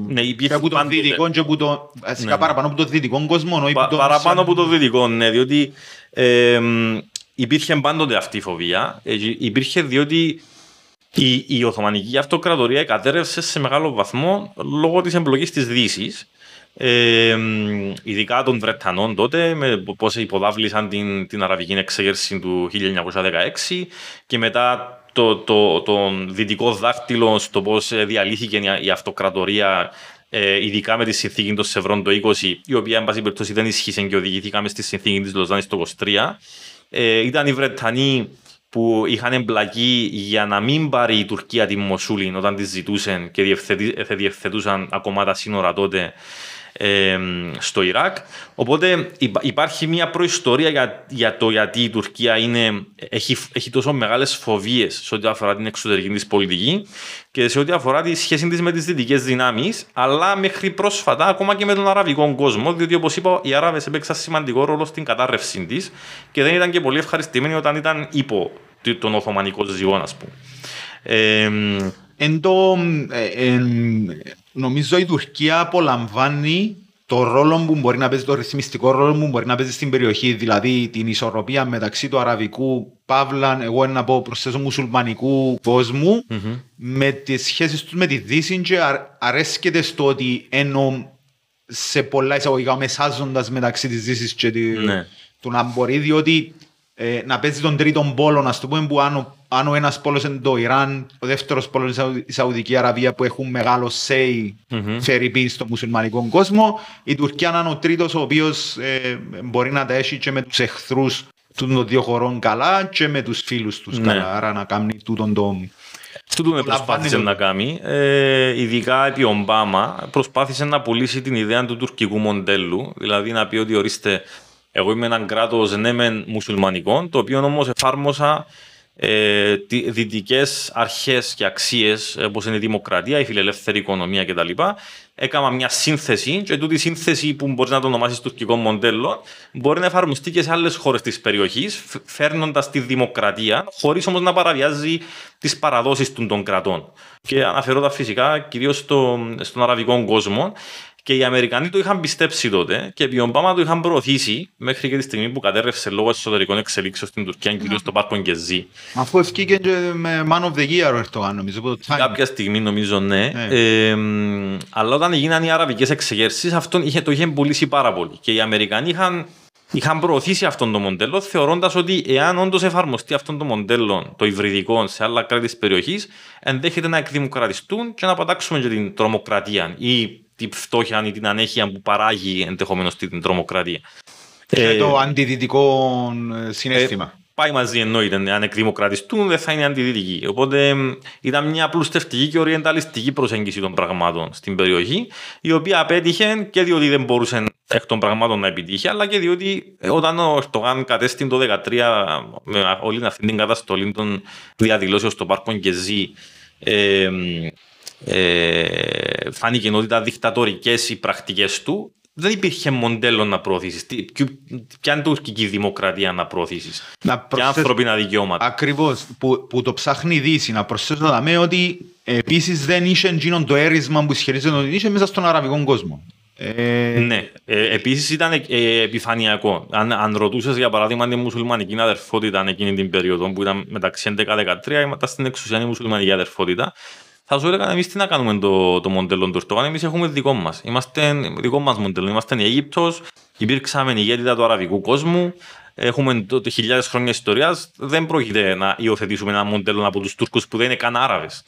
Speaker 2: Ναι, υπήρχε
Speaker 1: και από τον
Speaker 2: πάντοτε.
Speaker 1: δυτικό και από τον... Βασικά
Speaker 2: Ναι.
Speaker 1: παραπάνω από τον δυτικό κόσμο. όχι
Speaker 2: Πα-
Speaker 1: από τον-
Speaker 2: παραπάνω από το δυτικό, ναι, διότι ε, μ, υπήρχε πάντοτε αυτή η φοβία. Ε, υπήρχε διότι η, η Οθωμανική Αυτοκρατορία κατέρευσε σε μεγάλο βαθμό λόγω της εμπλοκής της Δύσης. Ε, μ, ειδικά των Βρετανών τότε, με πώς υποδάβλησαν την, την Αραβική εξέγερση του 1916 και μετά το, το, τον δυτικό δάχτυλο στο πώς ε, διαλύθηκε η- η αυτοκρατορία ε, ειδικά με τη συνθήκη των Σευρών το 20, η οποία, εν πάση περιπτώσει, δεν ισχύσε και οδηγηθήκαμε στη συνθήκη της Λοζάνης το 23. Ε, ήταν οι Βρετανοί που είχαν εμπλακεί για να μην πάρει η Τουρκία τη Μοσούλη όταν τη ζητούσαν και διευθετή- ε, διευθετούσαν ακόμα τα σύνορα τότε ε, στο Ιράκ. Οπότε υπά- υπάρχει μια προϊστορία για, για το γιατί η Τουρκία είναι, έχει, έχει τόσο μεγάλες φοβίες σε ό,τι αφορά την εξωτερική της πολιτική και σε ό,τι αφορά τη σχέση της με τις δυτικές δυνάμεις, αλλά μέχρι πρόσφατα ακόμα και με τον αραβικό κόσμο, διότι όπως είπα οι Άραβες έπαιξαν σημαντικό ρόλο στην κατάρρευσή της και δεν ήταν και πολύ ευχαριστημένοι όταν ήταν υπό τον Οθωμανικό ζυγό, ας πούμε. Ε,
Speaker 1: Εν το, ε, εν- νομίζω η Τουρκία απολαμβάνει το ρόλο που μπορεί να παίζει, το ρυθμιστικό ρόλο που μπορεί να παίζει στην περιοχή, δηλαδή την ισορροπία μεταξύ του αραβικού, παύλα, εγώ να πω προσθέσω μουσουλμανικού κόσμου,
Speaker 2: μμμ.
Speaker 1: με τις σχέσεις τους με τη Δύση και αρ- αρέσκεται στο ότι ενώ σε πολλά εισαγωγικά μεσάζοντας μεταξύ της Δύσης και τη,
Speaker 2: Ναι.
Speaker 1: του να μπορεί, διότι ε, να παίζει τον τρίτον πόλο, να το πούμε, που αν ο, αν ο ένας πόλος είναι το Ιράν, ο δεύτερος πόλος είναι η Σαουδη- η Σαουδική Αραβία που έχουν μεγάλο say
Speaker 2: Μμμ.
Speaker 1: φέρει πίν στο μουσουλμανικό κόσμο, η Τουρκία να είναι ο τρίτος ο οποίος ε, μπορεί να τα έχει και με τους εχθρούς των δύο χωρών καλά και με τους φίλους τους
Speaker 2: Ναι.
Speaker 1: καλά, άρα να κάνει τούτον το...
Speaker 2: Τούτο με προσπάθησε
Speaker 1: λαμβάνει
Speaker 2: να κάνει. Ε, ειδικά επί Ομπάμα προσπάθησε να πουλήσει την ιδέα του τουρκικού μοντέλου. Δηλαδή να πει ότι ορίστε, εγώ είμαι έναν κράτος ναι μεν μουσουλμανικό, το οποίο όμως εφάρμοσα ε, δυτικές αρχές και αξίες όπως είναι η δημοκρατία, η φιλελεύθερη οικονομία κτλ. Έκανα μια σύνθεση και τούτη η σύνθεση που μπορείς να το ονομάσεις τουρκικό μοντέλο μπορεί να εφαρμοστεί και σε άλλες χώρες της περιοχής, φέρνοντας τη δημοκρατία, χωρίς όμως να παραβιάζει τις παραδόσεις των κρατών. Και αναφερόντα φυσικά κυρίως στο, στον αραβικό κόσμο Και οι Αμερικανοί το είχαν πιστέψει τότε και επί Ομπάμα το είχαν προωθήσει μέχρι και τη στιγμή που κατέρευσε λόγω εσωτερικών εξελίξεων στην Τουρκία, κυρίως στο πάρκο Γκεζί.
Speaker 1: Αφού ευκήκε και με Man of the Year ο Ερτογάν, νομίζω. από το Time.
Speaker 2: Κάποια στιγμή νομίζω ναι.
Speaker 1: Ναι.
Speaker 2: Ε, μ, αλλά όταν έγιναν οι αραβικές εξεγέρσεις, αυτό είχε, το είχε πουλήσει πάρα πολύ. Και οι Αμερικανοί είχαν, είχαν προωθήσει αυτό το μοντέλο, θεωρώντας ότι εάν όντως εφαρμοστεί αυτό το μοντέλο, το υβριδικό, σε άλλα κράτη της περιοχής, ενδέχεται να εκδημοκρατιστούν και να πατάξουμε και την τρομοκρατία ή την φτώχεια ή την ανέχεια που παράγει ενδεχομένως την τρομοκρατία.
Speaker 1: Και
Speaker 2: Ε,
Speaker 1: το αντιδυτικό ε, συνέστημα.
Speaker 2: Πάει μαζί εννοείται. Αν εκδημοκρατιστούν, δεν θα είναι αντιδυτικοί. Οπότε μ, ήταν μια πλουστευτική και οριενταλιστική προσέγγιση των πραγμάτων στην περιοχή, η οποία απέτυχε και διότι δεν μπορούσε εκ των πραγμάτων να επιτύχει, αλλά και διότι ε, όταν ο Ερτογάν κατέστην το 2013 με όλη αυτή την καταστολή των διαδηλώσεων στο πάρκο Γκεζί, ε, μ, ε, φάνηκε ότι ήταν δικτατορικές οι πρακτικές του, δεν υπήρχε μοντέλο να προωθήσεις. Τι- ποιο- Ποια είναι η τουρκική δημοκρατία να προωθήσεις;
Speaker 1: Να
Speaker 2: Και
Speaker 1: προσθέσω-
Speaker 2: ανθρώπινα δικαιώματα;
Speaker 1: Ακριβώς. Που, που το ψάχνει η Δύση. Να προσθέσω δαμέ ότι επίσης δεν είχε εκείνο το έρισμα που ισχυρίζεται ότι είχε μέσα στον αραβικό κόσμο. Ε,
Speaker 2: Ναι. Ε, Επίσης ήταν ε, ε, επιφανειακό. Αν, αν ρωτούσες για παράδειγμα τη μουσουλμανική αδερφότητα εκείνη την περίοδο που ήταν μεταξύ 11-13, μετά στην εξουσία η μουσουλμανική αδερφότητα, θα σου έλεγαν εμείς τι να κάνουμε το, το μοντέλο του Ερτογάν. Εμείς έχουμε δικό μας. Είμαστε δικό μας μοντέλο. Είμαστε η Αίγυπτος, υπήρξαμε ηγέτητα του αραβικού κόσμου. Έχουμε τότε χιλιάδες χρόνια ιστορίας. Δεν πρόκειται να υιοθετήσουμε ένα μοντέλο από τους Τούρκους που δεν είναι καν Άραβες.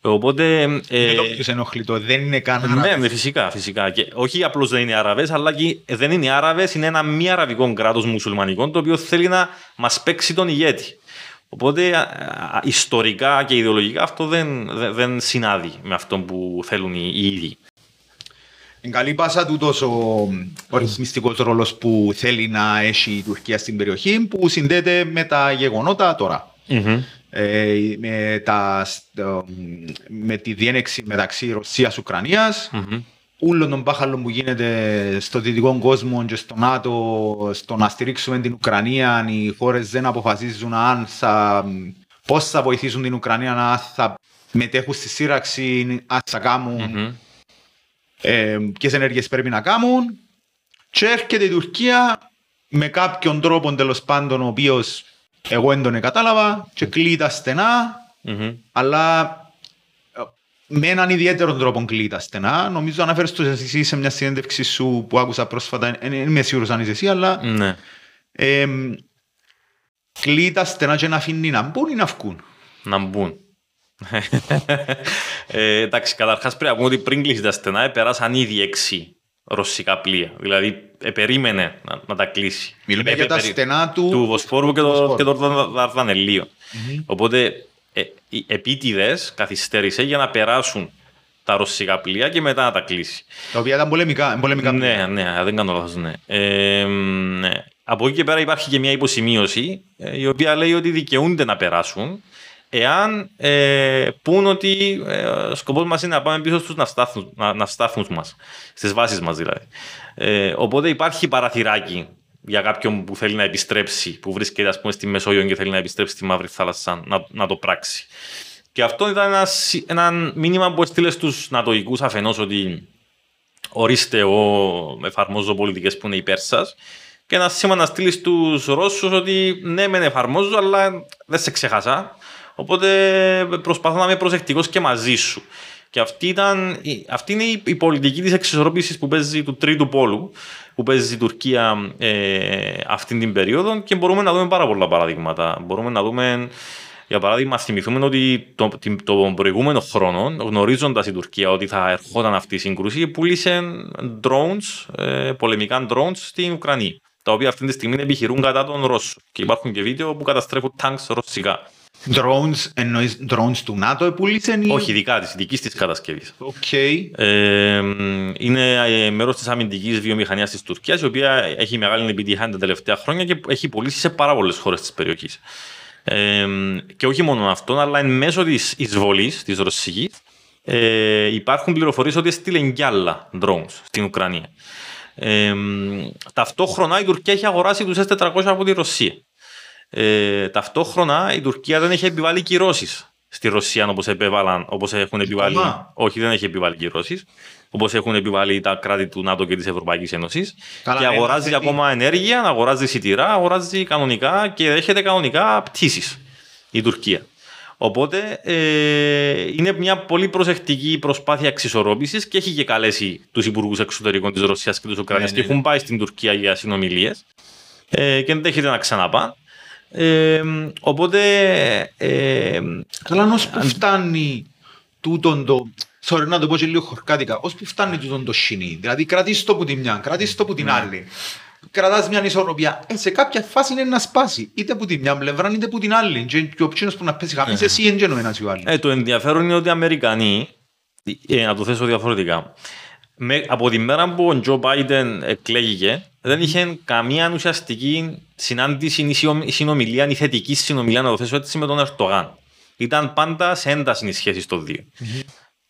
Speaker 2: Οπότε. ε,
Speaker 1: δεν το ποιος ενοχλεί το. Δεν είναι καν.
Speaker 2: ναι, ναι, φυσικά, φυσικά. Και όχι απλώς δεν είναι Άραβες, αλλά και δεν είναι Άραβες, είναι ένα μη αραβικό κράτος μουσουλμανικό το οποίο θέλει να μας παίξει τον ηγέτη. Οπότε α, α, ιστορικά και ιδεολογικά αυτό δεν, δεν, δεν συνάδει με αυτό που θέλουν οι, οι ίδιοι.
Speaker 1: Εν καλή πάσα τούτος ο, ο ρυθμιστικός ρόλος που θέλει να έχει η Τουρκία στην περιοχή που συνδέεται με τα γεγονότα τώρα. Ε, με, τα, στο- με τη διένεξη μεταξύ Ρωσίας-Ουκρανίας όλων των μπάχαλων που γίνεται στο δυτικό κόσμο και στο ΝΑΤΟ στο να στηρίξουμε την Ουκρανία οι χώρες δεν αποφασίζουν αν θα, πώς θα βοηθήσουν την Ουκρανία αν θα μετέχουν στη σύραξη αν θα κάνουν ε, ποιες ενέργειες πρέπει να κάνουν. Και έρχεται η Τουρκία με κάποιον τρόπο τέλος πάντων ο οποίος εγώ δεν τον κατάλαβα και κλεί τα στενά αλλά ε, με έναν ιδιαίτερο τρόπο κλεί τα στενά. Νομίζω αναφέρεις το εσύ σε μια συνέντευξη σου που άκουσα πρόσφατα, δεν είμαι σίγουρος αν είσαι εσύ, αλλά
Speaker 2: Ναι.
Speaker 1: ε, κλεί τα στενά και να αφήνει να μπουν ή να βγουν.
Speaker 2: Να μπουν. ε, εντάξει, καταρχάς πρέπει να πούμε ότι πριν κλείσεις τα στενά, ε, περάσαν ήδη έξι ρωσικά πλοία. Δηλαδή, ε, περίμενε να, να τα κλείσει.
Speaker 1: Μιλούμε
Speaker 2: Ε,
Speaker 1: για τα
Speaker 2: περί-
Speaker 1: στενά του,
Speaker 2: του Βοσπόρου και το,
Speaker 1: Βοσπόρου.
Speaker 2: και το Δαρδα- Δαρδανελίο. Οπότε, ε, οι επίτηδες καθυστέρησε για να περάσουν τα ρωσικά πλοία και μετά να τα κλείσει.
Speaker 1: τα οποία ήταν πολεμικά. πολεμικά
Speaker 2: Ναι, ναι, δεν κάνω λάθος, ναι. Ε, ναι. Από εκεί και πέρα υπάρχει και μια υποσημείωση ε, η οποία λέει ότι δικαιούνται να περάσουν εάν ε, πούν ότι ε, ο σκοπός μας είναι να πάμε πίσω στους ναυστάθμους, να, ναυστάθμους μας, στις βάσεις μας δηλαδή. Ε, οπότε υπάρχει παραθυράκι για κάποιον που θέλει να επιστρέψει, που βρίσκεται ας πούμε στη Μεσόγειο και θέλει να επιστρέψει στη Μαύρη Θάλασσα να, να το πράξει. Και αυτό ήταν ένα, σι- ένα μήνυμα που έστειλε στους νατοικούς αφενός ότι ορίστε εγώ εφαρμόζω πολιτικές που είναι υπέρ σας και ένα σήμα να στείλει στους Ρώσους ότι ναι μεν εφαρμόζω αλλά δεν σε ξέχασα οπότε προσπαθώ να είμαι προσεκτικός και μαζί σου. Και αυτή, ήταν, η- αυτή είναι η, η πολιτική της εξισορρόπησης που παίζει του τρίτου πόλου που παίζει η Τουρκία ε, αυτή την περίοδο και μπορούμε να δούμε πάρα πολλά παραδείγματα. Μπορούμε να δούμε για παράδειγμα, θυμηθούμε ότι το, την- τον προηγούμενο χρόνο, γνωρίζοντας η Τουρκία ότι θα ερχόταν αυτή η σύγκρουση, πούλησε drones, ε, πολεμικά drones στην Ουκρανία. Τα οποία αυτή τη στιγμή επιχειρούν κατά των Ρώσων. Και υπάρχουν και βίντεο που καταστρέφουν τάγκ ρωσικά.
Speaker 1: Drones, εννοείς drones του ΝΑΤΟ επούλησαν ή...
Speaker 2: Όχι δικά της, δικής της κατασκευής.
Speaker 1: Οκ.
Speaker 2: Ε, είναι ε, μέρος της αμυντικής βιομηχανίας της Τουρκίας, η οποία έχει μεγάλη επιτυχία τα τελευταία χρόνια και έχει πωλήσει σε πάρα πολλές χώρες της περιοχής. Ε, και όχι μόνο αυτό, αλλά εν μέσω της εισβολής της Ρωσικής ε, υπάρχουν πληροφορίες ότι έστειλε κι άλλα drones στην Ουκρανία. Ε, ταυτόχρονα η Τουρκία έχει αγοράσει τους S400 από τη Ρωσία. Ε, ταυτόχρονα η Τουρκία δεν έχει επιβάλει κυρώσεις στη Ρωσία όπως, επέβαλαν, όπως έχουν επιβάλει.
Speaker 1: Ακόμα;
Speaker 2: Όχι, δεν έχει επιβάλει και οι Ρώσοι. Όπως έχουν επιβάλει τα κράτη του ΝΑΤΟ και της Ευρωπαϊκής Ένωσης.
Speaker 1: Καλά,
Speaker 2: Και
Speaker 1: ναι,
Speaker 2: αγοράζει
Speaker 1: είμαστε
Speaker 2: ακόμα ενέργεια, αγοράζει σιτηρά, αγοράζει κανονικά και δέχεται κανονικά πτήσεις η Τουρκία. Οπότε ε, είναι μια πολύ προσεκτική προσπάθεια εξισορρόπησης και έχει και καλέσει τους υπουργούς εξωτερικών της Ρωσίας και της Ουκρανίας
Speaker 1: Ναι,
Speaker 2: και
Speaker 1: ναι,
Speaker 2: έχουν πάει στην Τουρκία για συνομιλίες ε, και ενδέχεται να ξαναπάνε. Ε, οπότε. Ε,
Speaker 1: Καλά, ως που φτάνει τούτον το... Sorry, να το πω και λίγο χορκάτικα. Ως που φτάνει τούτον το σινί. Δηλαδή κρατείς το που τη μια, κρατείς το που την άλλη. Κρατάς μια ισορροπία. Ε, σε κάποια φάση είναι να σπάσει. Είτε που τη μια πλευρά, είτε που την άλλη. Και, και ο ψήνος που να πέσει χαμής, εσύ είναι ο ένας ή ο άλλος.
Speaker 2: Ε, το ενδιαφέρον είναι ότι οι Αμερικανοί, ε, να το θέσω διαφορετικά, με, από τη μέρα που ο Τζο Μπάιντεν εκλέγηκε, δεν είχε καμία ουσιαστική συνάντηση ή σιο- συνομιλία, ή θετική συνομιλία, να το θέσω έτσι, με τον Ερτογάν. Ήταν πάντα σε ένταση οι σχέσεις των δύο.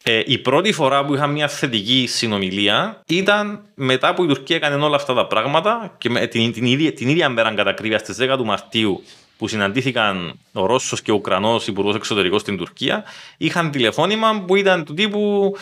Speaker 2: Ε, η πρώτη φορά που είχα μια θετική συνομιλία ήταν μετά που η Τουρκία έκανε όλα αυτά τα πράγματα και με την, την, ίδια, την ίδια μέρα κατά ακρίβεια στις 10 του Μαρτίου που συναντήθηκαν ο Ρώσος και ο Ουκρανός υπουργός εξωτερικός στην Τουρκία είχαν τηλεφώνημα που ήταν του τύπου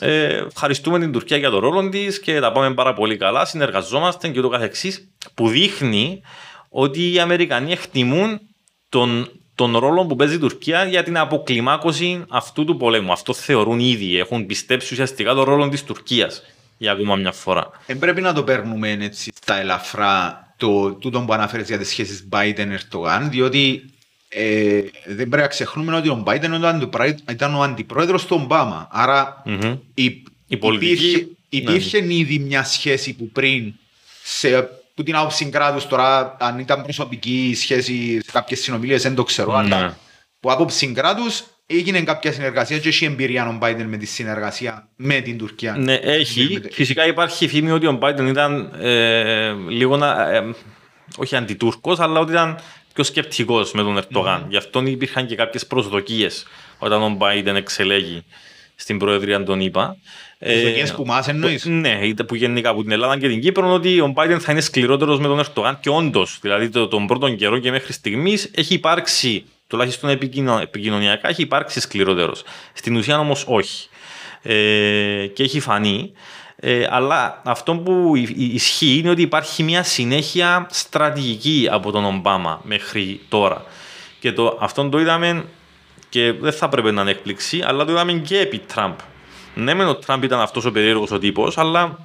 Speaker 2: ε, ευχαριστούμε την Τουρκία για τον ρόλο της και τα πάμε πάρα πολύ καλά, συνεργαζόμαστε και ούτω καθεξής που δείχνει ότι οι Αμερικανοί εκτιμούν τον, τον ρόλο που παίζει η Τουρκία για την αποκλιμάκωση αυτού του πολέμου. Αυτό θεωρούν ήδη, έχουν πιστέψει ουσιαστικά τον ρόλο της Τουρκίας για ακόμα μια φορά.
Speaker 1: Δεν πρέπει να το παίρνουμε έτσι στα ελαφρά το τούτο που αναφέρεις για τις σχέσεις Biden-Ερτογάν, διότι ε, δεν πρέπει να ξεχνούμε ότι ο Biden ήταν, το πρα- ήταν ο αντιπρόεδρος του Ομπάμα. Άρα
Speaker 2: Μμμ.
Speaker 1: η,
Speaker 2: Η πολιτική-
Speaker 1: υπήρχε,
Speaker 2: ναι.
Speaker 1: υπήρχε ήδη μια σχέση που πριν σε, που την άποψη κράτους τώρα, αν ήταν προσωπική σχέση σε κάποιες συνομιλίες, δεν το ξέρω.
Speaker 2: Ναι.
Speaker 1: Αλλά που άποψη κράτους έγινε κάποια συνεργασία και έχει εμπειρία ο Biden με τη συνεργασία με την Τουρκία.
Speaker 2: Ναι, έχει. Φυσικά υπάρχει φήμη ότι ο Biden ήταν ε, λίγο να, ε, όχι αντιτούρκος, αλλά ότι ήταν πιο σκεπτικός με τον Ερτογάν. Γι' αυτό υπήρχαν και κάποιες προσδοκίες όταν ο Biden εξελέγει στην Προεδρία των ΗΠΑ. Ε,
Speaker 1: Προσδοκίες που μας εννοείς;
Speaker 2: Ναι, είτε που γενικά από την Ελλάδα και την Κύπρο, ότι ο Biden θα είναι σκληρότερος με τον Ερτογάν και όντως, δηλαδή το- τον πρώτον καιρό και μέχρι στιγμής έχει υπάρξει, τουλάχιστον επικοινω- επικοινωνιακά, έχει υπάρξει σκληρότερος. Στην ουσία όμως όχι. Ε, και έχει φανεί. Ε, αλλά αυτό που υ- υ- ισχύει είναι ότι υπάρχει μια συνέχεια στρατηγική από τον Ομπάμα μέχρι τώρα. Και το, αυτόν το είδαμε και δεν θα πρέπει να είναι έκπληξη, αλλά το είδαμε και επί Τραμπ. Ναι, μεν ο Τραμπ ήταν αυτός ο περίεργος ο τύπος, αλλά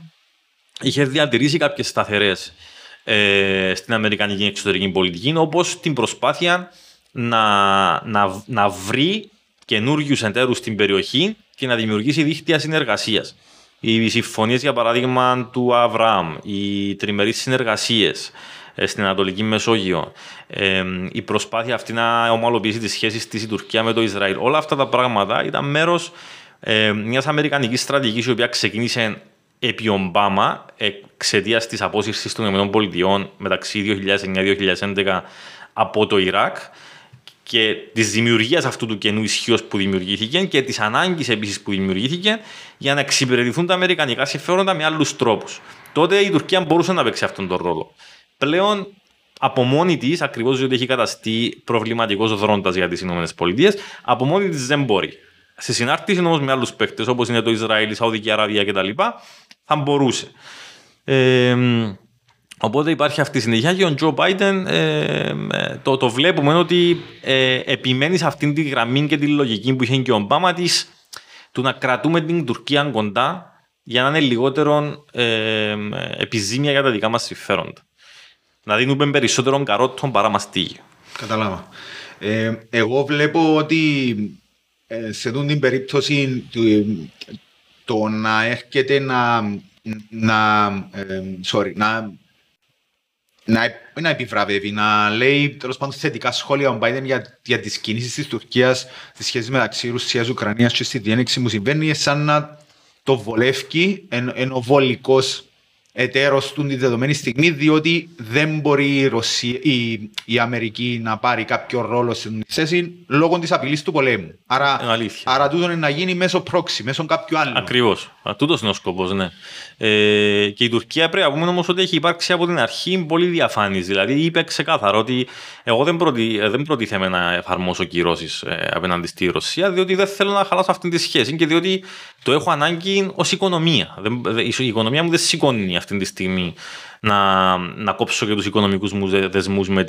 Speaker 2: είχε διατηρήσει κάποιες σταθερές ε, στην Αμερικανική εξωτερική πολιτική, όπως την προσπάθεια να, να, να βρει καινούριους εταίρους στην περιοχή και να δημιουργήσει δίκτυα συνεργασίας. Οι συμφωνίες, για παράδειγμα, του Αβραάμ, οι τριμερείς συνεργασίες στην Ανατολική Μεσόγειο, ε, η προσπάθεια αυτή να ομαλοποιήσει τις σχέσεις της η Τουρκία με το Ισραήλ, όλα αυτά τα πράγματα ήταν μέρος ε, μιας αμερικανικής στρατηγικής η οποία ξεκίνησε επί Ομπάμα εξαιτίας της απόσυρσης των ΗΠΑ μεταξύ 2009-2011 από το Ιράκ και της δημιουργίας αυτού του καινού ισχύως που δημιουργήθηκε και της ανάγκης επίσης που δημιουργήθηκε για να εξυπηρετηθούν τα αμερικανικά συμφέροντα με άλλους τρόπους. Τότε η Τουρκία μπορούσε να παίξει αυτόν τον ρόλο. Πλέον από μόνη της, ακριβώς διότι έχει καταστεί προβληματικός δρόντας για τις ΗΠΑ, από μόνη της δεν μπορεί. Σε συνάρτηση όμως με άλλους παίκτες όπως είναι το Ισραήλ, η Σαουδική Αραβία κτλ., θα μπορούσε. Ε, οπότε υπάρχει αυτή η συνέχεια και ο Τζο Μπάιντεν ε, το, το βλέπουμε ότι ε, επιμένει σε αυτήν τη γραμμή και τη λογική που είχε και ο Ομπάμα της του να κρατούμε την Τουρκία κοντά για να είναι λιγότερο ε, επιζήμια για τα δικά μας συμφέροντα. Να δίνουμε περισσότερο καρότο παρά μαστίγιο.
Speaker 1: Κατάλαβα. Ε, εγώ βλέπω ότι ε, σε αυτήν την περίπτωση του, το να έρχεται να, να, ε, sorry, να, να, να επιβραβεύει, να λέει τέλος πάντων θετικά σχόλια ο Biden για, για τις κινήσεις της Τουρκίας στις σχέσεις μεταξύ Ρουσίας, Ουκρανίας και στη διένεξη που συμβαίνει σαν να το βολεύει εν, εν ο βολικός εταίρος του τη δεδομένη στιγμή, διότι δεν μπορεί η, Ρωσία, η, η Αμερική να πάρει κάποιο ρόλο στην θέση λόγω της απειλής του πολέμου. Άρα, άρα τούτο είναι να γίνει μέσω πρόξη, μέσω κάποιου άλλου.
Speaker 2: Ακριβώς. Τούτος είναι ο σκοπός, ναι. Ε, και η Τουρκία πρέπει να πούμε όμως ότι έχει υπάρξει από την αρχή πολύ διαφάνης. Δηλαδή είπε ξεκάθαρα ότι εγώ δεν, προτι, δεν προτίθεμαι να εφαρμόσω κυρώσεις ε, απέναντι στη Ρωσία, διότι δεν θέλω να χαλάσω αυτή τη σχέση και διότι το έχω ανάγκη ως οικονομία. η οικονομία μου δεν σηκώνει αυτή τη στιγμή να, να κόψω και τους οικονομικούς μου δεσμούς με,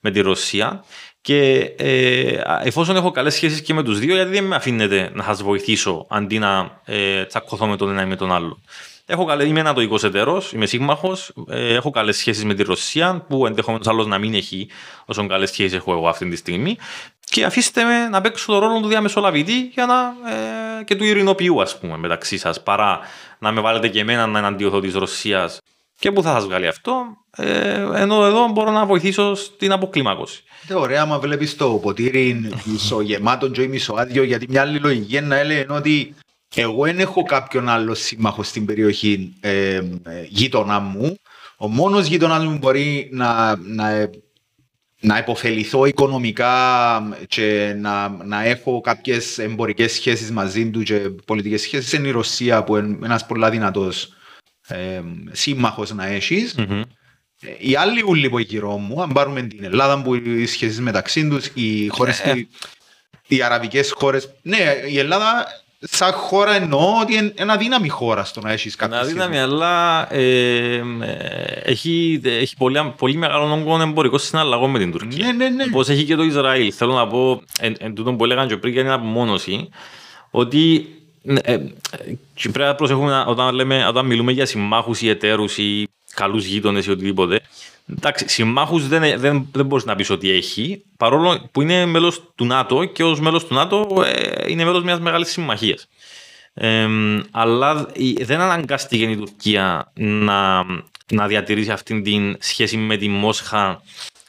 Speaker 2: με τη Ρωσία. Και ε, εφόσον έχω καλές σχέσεις και με τους δύο, γιατί δεν με αφήνετε να σας βοηθήσω αντί να ε, τσακωθώ με τον ένα ή με τον άλλο. Έχω καλέ, είμαι ένα το εταιρό, είμαι σύγμαχος. Ε, έχω καλές σχέσεις με τη Ρωσία, που ενδεχομένως άλλος να μην έχει όσο καλές σχέσεις έχω εγώ αυτή τη στιγμή. Και αφήστε με να παίξω το ρόλο του διαμεσολαβητή για να, ε, και του ειρηνοποιού, ας πούμε, μεταξύ σας, παρά να με βάλετε και εμένα να εναντιωθώ τη Ρωσίας. Και πού θα σας βγάλει αυτό, ε, ενώ εδώ μπορώ να βοηθήσω στην αποκλιμάκωση.
Speaker 1: Είναι ωραία, άμα βλέπεις το ποτήρι μισογεμάτο και μισοάδιο, γιατί μια άλλη λογική είναι να έλεγε ότι εγώ δεν έχω κάποιον άλλο σύμμαχο στην περιοχή ε, ε, γείτονα μου. Ο μόνος γείτονα μου μπορεί να, να, να υποφεληθώ οικονομικά και να, να έχω κάποιες εμπορικές σχέσεις μαζί του και πολιτικές σχέσεις είναι η Ρωσία που είναι ένας πολύ δυνατός ε, σύμμαχος να εχει mm-hmm. Οι άλλοι ούλοι που γύρω μου, αν πάρουμε την Ελλάδα που οι σχέσεις μεταξύ τους, οι χώρες. Ε, ε. οι αραβικές χώρε. Ναι, η Ελλάδα σαν χώρα εννοώ ότι είναι ένα δύναμη χώρα στο να έχεις κάτι.
Speaker 2: Ένα δύναμη, αλλά ε, ε, έχει, έχει πολύ, πολύ μεγάλο όγκο εμπορικό συναλλαγό με την Τουρκία.
Speaker 1: Ναι, ναι, ναι.
Speaker 2: Πώ έχει και το Ισραήλ. Θέλω να πω, εν, εν τούτον που έλεγαν και πριν για την απομόνωση, ότι ε, πρέπει να προσέχουμε όταν, λέμε, όταν μιλούμε για συμμάχους ή εταίρους ή καλούς γείτονες ή οτιδήποτε. Εντάξει, συμμάχους δεν, δεν, δεν μπορείς να πεις ότι έχει, παρόλο που είναι μέλος του ΝΑΤΟ και ως μέλος του ΝΑΤΟ ε, είναι μέλος μιας μεγάλης συμμαχίας. Ε, αλλά δεν αναγκάστηκε η Τουρκία να, να διατηρήσει αυτή τη σχέση με τη Μόσχα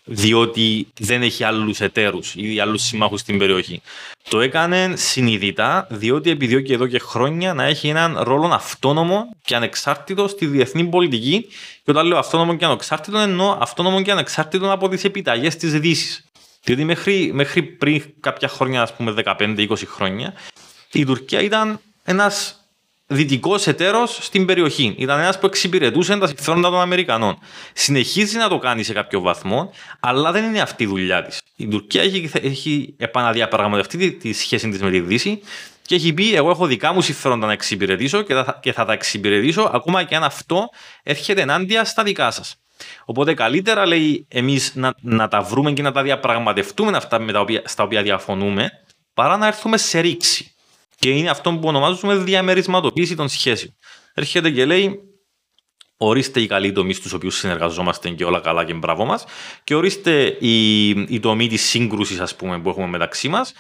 Speaker 2: διότι δεν έχει άλλους εταίρους ή άλλους συμμάχους στην περιοχή. Το έκανε συνειδητά διότι επιδιώκει εδώ και χρόνια να έχει έναν ρόλο αυτόνομο και ανεξάρτητο στη διεθνή πολιτική και όταν λέω αυτόνομο και ανεξάρτητο εννοώ αυτόνομο και ανεξάρτητο από τις επιταγές της Δύσης. Διότι μέχρι, μέχρι πριν κάποια χρόνια, ας πούμε 15-20 χρόνια, η Τουρκία ήταν ένας δυτικός εταίρος στην περιοχή. Ήταν ένας που εξυπηρετούσε τα συμφέροντα των Αμερικανών. Συνεχίζει να το κάνει σε κάποιο βαθμό, αλλά δεν είναι αυτή η δουλειά της. Η Τουρκία έχει, έχει επαναδιαπραγματευτεί τη σχέση της με τη Δύση και έχει πει: Εγώ έχω δικά μου συμφέροντα να εξυπηρετήσω και θα, και θα τα εξυπηρετήσω ακόμα και αν αυτό έρχεται ενάντια στα δικά σας. Οπότε καλύτερα λέει εμείς να, να τα βρούμε και να τα διαπραγματευτούμε αυτά με τα οποία, στα οποία διαφωνούμε, παρά να έρθουμε σε ρήξη. Και είναι αυτό που ονομάζουμε διαμερισματοποίηση των σχέσεων. Έρχεται και λέει, ορίστε οι καλοί τομείς στους οποίους συνεργαζόμαστε και όλα καλά και μπράβο μας, και ορίστε η, η τομή της σύγκρουσης, ας πούμε, που έχουμε μεταξύ μας.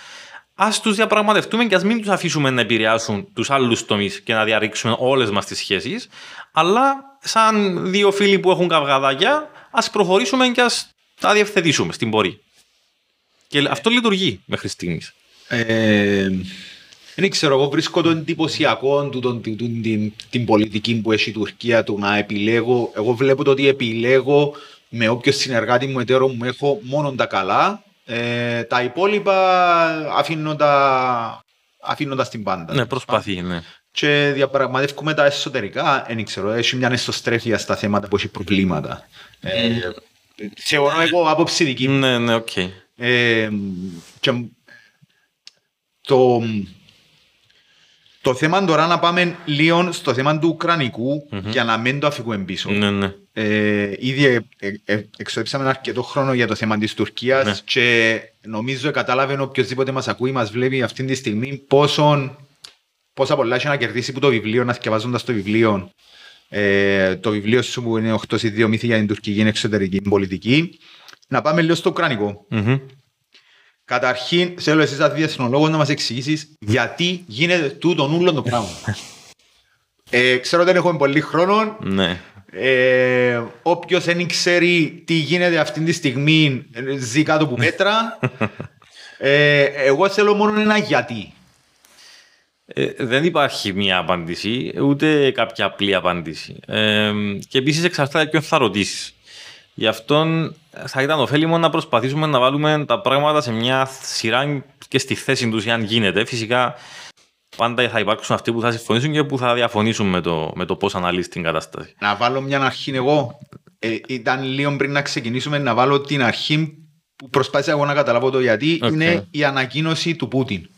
Speaker 2: Α τους διαπραγματευτούμε και ας μην τους αφήσουμε να επηρεάσουν τους άλλους τομείς και να διαρρήξουμε όλες μας τις σχέσεις, αλλά σαν δύο φίλοι που έχουν καυγαδάκια, ας προχωρήσουμε και ας τα διευθετήσουμε στην πορεία. Και αυτό λειτουργεί μέχρι στιγμής.
Speaker 1: Ε, δεν ξέρω, εγώ βρίσκω το εντυπωσιακό του, τον, την, την, την, πολιτική που έχει η Τουρκία του να επιλέγω. Εγώ βλέπω το ότι επιλέγω με όποιος συνεργάτη μου, εταίρο μου έχω μόνο τα καλά. Ε, τα υπόλοιπα αφήνουν τα, αφήνουν τα στην πάντα.
Speaker 2: Ναι, προσπαθεί, ναι.
Speaker 1: Και διαπραγματεύουμε τα εσωτερικά. Δεν ξέρω, έχει μια εσωστρέφεια στα θέματα που έχει προβλήματα. Ε, θεωρώ εγώ άποψη δική
Speaker 2: μου. Ναι, ναι, OK. Okay. Ε,
Speaker 1: το, το θέμα τώρα να πάμε λίγο στο θέμα του ουκρανικού mm-hmm. για να μην το αφήκουμε πίσω.
Speaker 2: Ναι, ναι.
Speaker 1: Ε, ήδη ε, ε, εξοδέψαμε αρκετό χρόνο για το θέμα της Τουρκίας ναι. και νομίζω κατάλαβε οποιοδήποτε μας ακούει, μας βλέπει αυτή τη στιγμή πόσο, πόσα πολλά έχει να κερδίσει που το βιβλίο, να διαβάζοντα το βιβλίο. Ε, το βιβλίο σου που είναι 8 ή 2 μύθοι για την τουρκική εξωτερική πολιτική. Να πάμε λίγο στο ουκρανικο mm-hmm. Καταρχήν, θέλω εσύ σαν διεθνολόγος να μας εξηγήσεις γιατί γίνεται τούτο νουλο το πράγμα. ε, ξέρω ότι δεν έχουμε πολύ χρόνο.
Speaker 2: Ναι.
Speaker 1: Ε, Όποιος δεν ξέρει τι γίνεται αυτή τη στιγμή ζει κάτω από μέτρα. ε, εγώ θέλω μόνο ένα γιατί.
Speaker 2: Ε, δεν υπάρχει μία απάντηση, ούτε κάποια απλή απάντηση. Ε, και επίσης εξαρτάται ποιον θα ρωτήσεις. Γι' αυτό θα ήταν ωφέλιμο να προσπαθήσουμε να βάλουμε τα πράγματα σε μια σειρά και στη θέση τους, αν γίνεται. Φυσικά, πάντα θα υπάρξουν αυτοί που θα συμφωνήσουν και που θα διαφωνήσουν με το, με το πώς αναλύσει την κατάσταση.
Speaker 1: Να βάλω μια αρχή εγώ. Ε, ήταν λίγο πριν να ξεκινήσουμε να βάλω την αρχή που προσπάθησα εγώ να καταλάβω το γιατί
Speaker 2: Okay.
Speaker 1: είναι η ανακοίνωση του Πούτιν.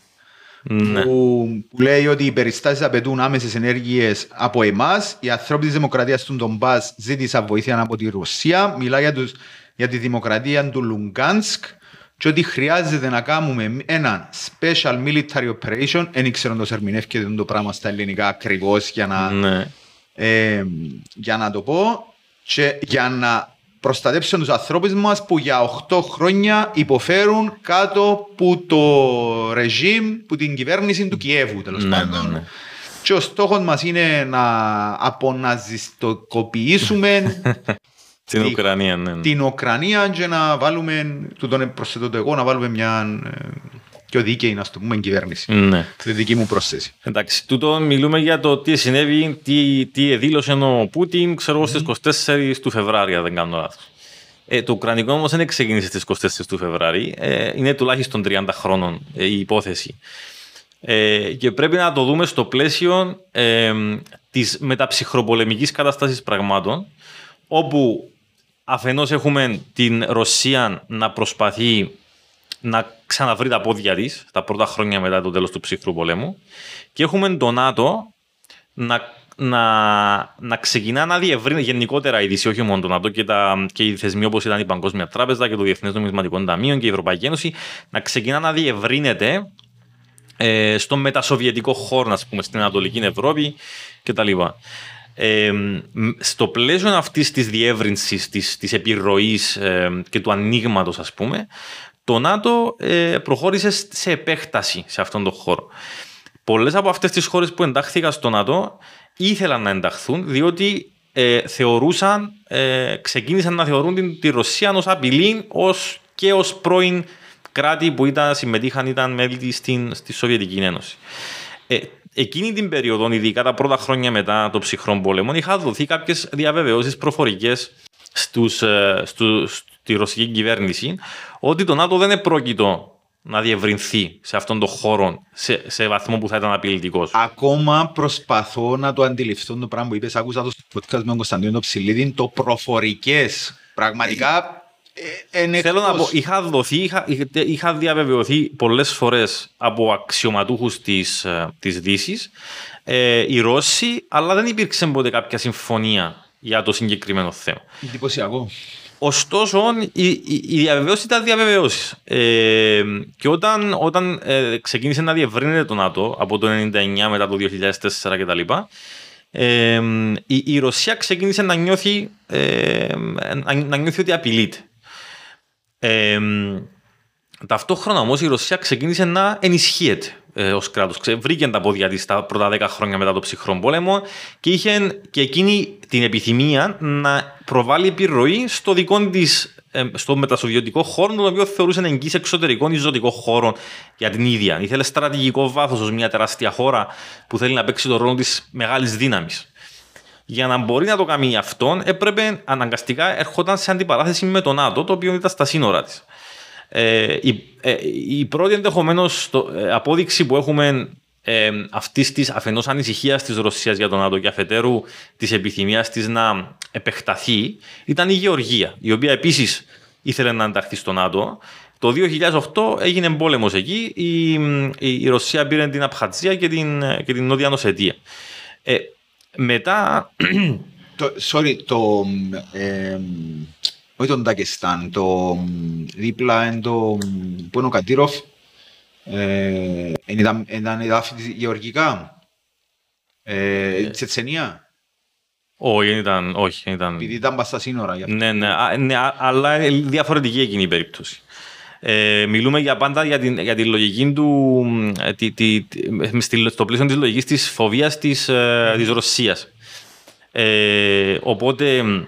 Speaker 2: Ναι.
Speaker 1: Που, που λέει ότι οι περιστάσεις απαιτούν άμεσες ενέργειες από εμάς. Οι ανθρώποι της Δημοκρατίας του Ντομπά ζήτησαν βοήθεια από τη Ρωσία. Μιλά για, τους, για τη δημοκρατία του Λουγκάνσκ και ότι χρειάζεται να κάνουμε ένα special military operation. Δεν ξέρω αν το ερμηνεύεται το πράγμα στα ελληνικά ακριβώς για να
Speaker 2: ναι.
Speaker 1: ε, για να το πω και για να προστατεύσουν τους ανθρώπους μας που για 8 χρόνια υποφέρουν κάτω από το ρεζίμ, που την κυβέρνηση του Κιέβου τέλος
Speaker 2: Ναι,
Speaker 1: πάντων.
Speaker 2: ναι, ναι.
Speaker 1: Και ο στόχος μας είναι να αποναζιστοκοποιήσουμε
Speaker 2: Στην
Speaker 1: Τι-
Speaker 2: Ουκρανία, ναι. ναι.
Speaker 1: την Ουκρανία και να βάλουμε, του τον προσθέτω το εγώ, να βάλουμε μια ε, πιο δίκαιη, να το πούμε, κυβέρνηση.
Speaker 2: Ναι.
Speaker 1: Τη δική μου πρόσθεση.
Speaker 2: Εντάξει, τούτο μιλούμε για το τι συνέβη, τι, τι δήλωσε ο Πούτιν, ξέρω εγώ, στις 24 του Φεβράρι, αν δεν κάνω λάθος. Ε, το Ουκρανικό όμως δεν ξεκίνησε στις 24 του Φεβράρι, ε, είναι τουλάχιστον 30 χρόνων ε, η υπόθεση. Ε, και πρέπει να το δούμε στο πλαίσιο ε, της μεταψυχροπολεμικής κατάστασης πραγμάτων, όπου αφενός έχουμε την Ρωσία να προσπαθεί να ξαναβρει τα πόδια της τα πρώτα χρόνια μετά το τέλος του ψυχρού πολέμου και έχουμε το ΝΑΤΟ να, να, να ξεκινά να διευρύνει γενικότερα η Δύση, όχι μόνο το ΝΑΤΟ και, τα, και οι θεσμοί όπως ήταν η Παγκόσμια Τράπεζα και το Διεθνές Νομισματικό Ταμείο και η Ευρωπαϊκή Ένωση να ξεκινά να διευρύνεται ε, στον μετασοβιετικό χώρο, ας πούμε, στην Ανατολική Ευρώπη κτλ. Ε, μ, στο πλαίσιο αυτής της διεύρυνσης, της της επιρροής ε, και του ανοίγματος, ας πούμε, το ΝΑΤΟ ε, προχώρησε σε επέκταση σε αυτόν τον χώρο. Πολλές από αυτές τις χώρες που εντάχθηκαν στο ΝΑΤΟ ήθελαν να ενταχθούν διότι ε, θεωρούσαν, ε, ξεκίνησαν να θεωρούν την, τη Ρωσία ως απειλή ως, και ως πρώην κράτη που ήταν, συμμετείχαν ήταν μέλη της στην, στη Σοβιετική Ένωση. Ε, εκείνη την περίοδο, ειδικά τα πρώτα χρόνια μετά το ψυχρό πόλεμο, είχαν δοθεί κάποιες διαβεβαιώσεις προφορικές στους, ε, στους, στη ρωσική κυβέρνηση ότι το ΝΑΤΟ δεν επρόκειτο να διευρυνθεί σε αυτόν τον χώρο σε, σε βαθμό που θα ήταν απειλητικός.
Speaker 1: Ακόμα προσπαθώ να το αντιληφθώ το πράγμα που είπες. Άκουσα το στο podcast με τον Κωνσταντίνο το Ψηλίδη, το προφορικές. Πραγματικά ε, είναι
Speaker 2: Θέλω να πω,
Speaker 1: εκτός.
Speaker 2: είχα δοθεί, είχα, είχα- είχα διαβεβαιωθεί πολλές φορές από αξιωματούχους της της Δύσης ε, οι Ρώσοι, αλλά δεν υπήρξε ποτέ κάποια συμφωνία για το συγκεκριμένο θέμα.
Speaker 1: Εντυπωσιακό.
Speaker 2: Ωστόσο, η, η, η διαβεβαίωση ήταν διαβεβαίωση. Ε, και όταν, όταν ε, ξεκίνησε να διευρύνεται το ΝΑΤΟ από το 1999 μετά το 2004 κτλ., ε, η, η Ρωσία ξεκίνησε να νιώθει, ε, να, να νιώθει ότι απειλείται. Ε, ταυτόχρονα όμως η Ρωσία ξεκίνησε να ενισχύεται ε, ως κράτος. Βρήκε τα πόδια της τα πρώτα 10 χρόνια μετά το ψυχρό πόλεμο και είχε και εκείνη την επιθυμία να προβάλλει επιρροή στο δικό της. Στο μετασοβιωτικό χώρο, τον οποίο θεωρούσε εγγύη εξωτερικών ή ζωτικό χώρο για την ίδια. Ήθελε στρατηγικό βάθος ως μια τεράστια χώρα που θέλει να παίξει τον ρόλο της μεγάλης δύναμης. Για να μπορεί να το κάνει αυτό, έπρεπε αναγκαστικά ερχόταν σε αντιπαράθεση με το ΝΑΤΟ, το οποίο ήταν στα σύνορα της. Ε, η, ε, η πρώτη ενδεχομένως απόδειξη που έχουμε ε, αυτής της αφενός ανησυχίας της Ρωσίας για τον ΝΑΤΟ και αφετέρου της επιθυμίας της να επεκταθεί ήταν η Γεωργία, η οποία επίσης ήθελε να ενταχθεί στο ΝΑΤΟ. Το 2008 έγινε πόλεμος εκεί. Η, η, η Ρωσία πήρε την Απχατζία και την, και την Νότια Νοσετία. Ε, μετά.
Speaker 1: Το, sorry, το. Ε, όχι τον Ντακεστάν, το δίπλα είναι το. που είναι ο Καντήροφ. Ε, ήταν, ήταν εδάφη της γεωργικά. Ε, Τσετσενία.
Speaker 2: Όχι, δεν ήταν. Όχι, δεν ήταν.
Speaker 1: Επειδή ήταν πας στα σύνορα. γι' αυτό.
Speaker 2: Ναι, ναι, α, ναι, α- αλλά είναι διαφορετική εκείνη η περίπτωση. Ε, μιλούμε για πάντα για, την, για τη λογική του, μ, ε, τη, τη, τη- με στη- στο πλαίσιο της λογικής της φοβίας της, ε, της Ρωσίας. Ε, οπότε μ,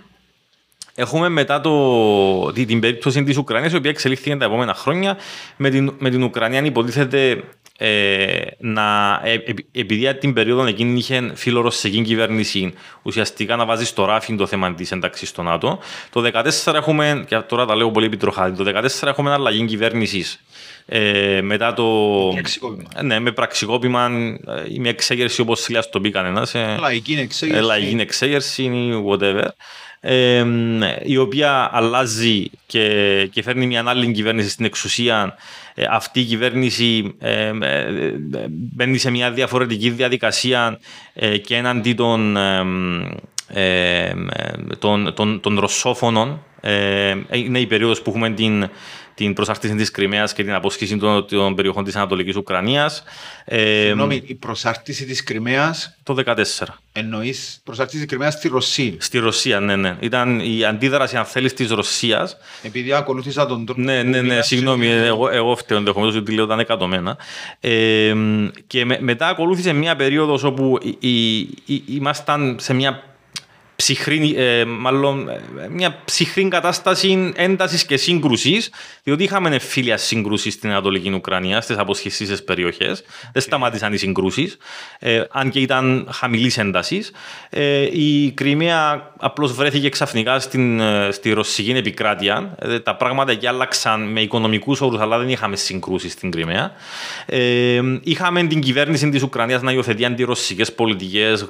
Speaker 2: έχουμε μετά το, τη- την περίπτωση της Ουκρανίας η οποία εξελίχθηκε τα επόμενα χρόνια με την, με την Ουκρανία αν υποτίθεται ε, να, ε, ε, επειδή την περίοδο εκείνη είχε φιλορωσική κυβέρνηση ουσιαστικά να βάζει στο ράφι το θέμα της ένταξης στο ΝΑΤΟ. Το 2014 έχουμε, και τώρα τα λέω πολύ επιτροχά, το 2014 έχουμε αλλαγή κυβέρνησης ε, μετά το. Ναι, με πραξικόπημα ή με εξέγερση όπως θέλει το πει κανένας.
Speaker 1: Λαϊκή εξέγερση.
Speaker 2: Λαϊκή εξέγερση ή whatever ε, η οποία αλλάζει και, και φέρνει μια άλλη κυβέρνηση στην εξουσία. Ε, αυτή η κυβέρνηση ε, ε, μπαίνει σε μια διαφορετική διαδικασία και έναντι των, των, των, των ρωσόφωνων. είναι η περίοδος που έχουμε την, την προσάρτηση της Κρυμαίας και την απόσχηση των, των περιοχών της Ανατολικής Ουκρανίας.
Speaker 1: Ε, Συγγνώμη, η προσάρτηση της Κρυμαίας.
Speaker 2: Το 2014.
Speaker 1: Εννοείς προσάρτηση της Κρυμαίας στη Ρωσία;
Speaker 2: Στη Ρωσία, ναι, ναι. Ήταν η αντίδραση, αν θέλεις, της Ρωσίας.
Speaker 1: Επειδή ακολούθησα τον τρόπο.
Speaker 2: Ναι, ναι, ναι, συγγνώμη, εγώ, εγώ φταίω ενδεχομένως ότι λέω ήταν εκατομμένα. Ε, και με, μετά ακολούθησε μια περίοδος όπου ήμασταν σε μια ψυχρή, ε, μάλλον, ε, μια ψυχρή κατάσταση έντασης και σύγκρουσης, διότι είχαμε εμφύλια σύγκρουσης στην Ανατολική Ουκρανία, στις αποσχεσίε περιοχές. Δεν σταμάτησαν οι συγκρούσει, ε, αν και ήταν χαμηλής έντασης. Ε, η Κρυμαία απλώς βρέθηκε ξαφνικά στην, ε, στη ρωσική επικράτεια. Ε, τα πράγματα εκεί άλλαξαν με οικονομικούς όρους, αλλά δεν είχαμε συγκρούσει στην Κρυμαία. Ε, είχαμε την κυβέρνηση της Ουκρανίας να υιοθετεί αντιρωσικές πολιτικές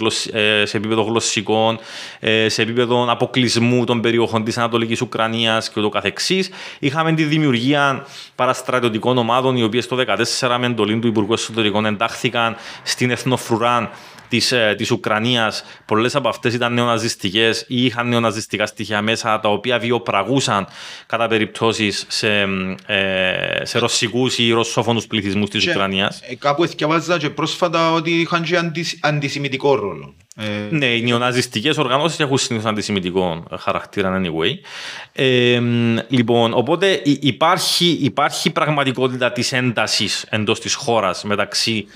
Speaker 2: σε επίπεδο γλωσσικών, ε, σε επίπεδο αποκλεισμού των περιοχών της Ανατολικής Ουκρανίας και ούτω καθεξής. Είχαμε τη δημιουργία παραστρατιωτικών ομάδων, οι οποίες το 2014 με εντολή του Υπουργού Εσωτερικών εντάχθηκαν στην Εθνοφρουράν τη της ε, Ουκρανίας. Πολλές από αυτές ήταν νεοναζιστικές ή είχαν νεοναζιστικά στοιχεία μέσα, τα οποία βιοπραγούσαν κατά περιπτώσεις σε, ε, σε ρωσικούς ή ρωσόφωνους πληθυσμούς της Ουκρανίας.
Speaker 1: Ε, κάπου διαβάζα και πρόσφατα ότι είχαν και αντισημιτικό ρόλο.
Speaker 2: Ε... Ναι, οι νεοναζιστικές οργανώσεις έχουν συνήθως αντισημιτικό χαρακτήρα anyway. Ε, λοιπόν, οπότε υπάρχει, υπάρχει πραγματικότητα της έντασης εντός της χώρας μεταξύ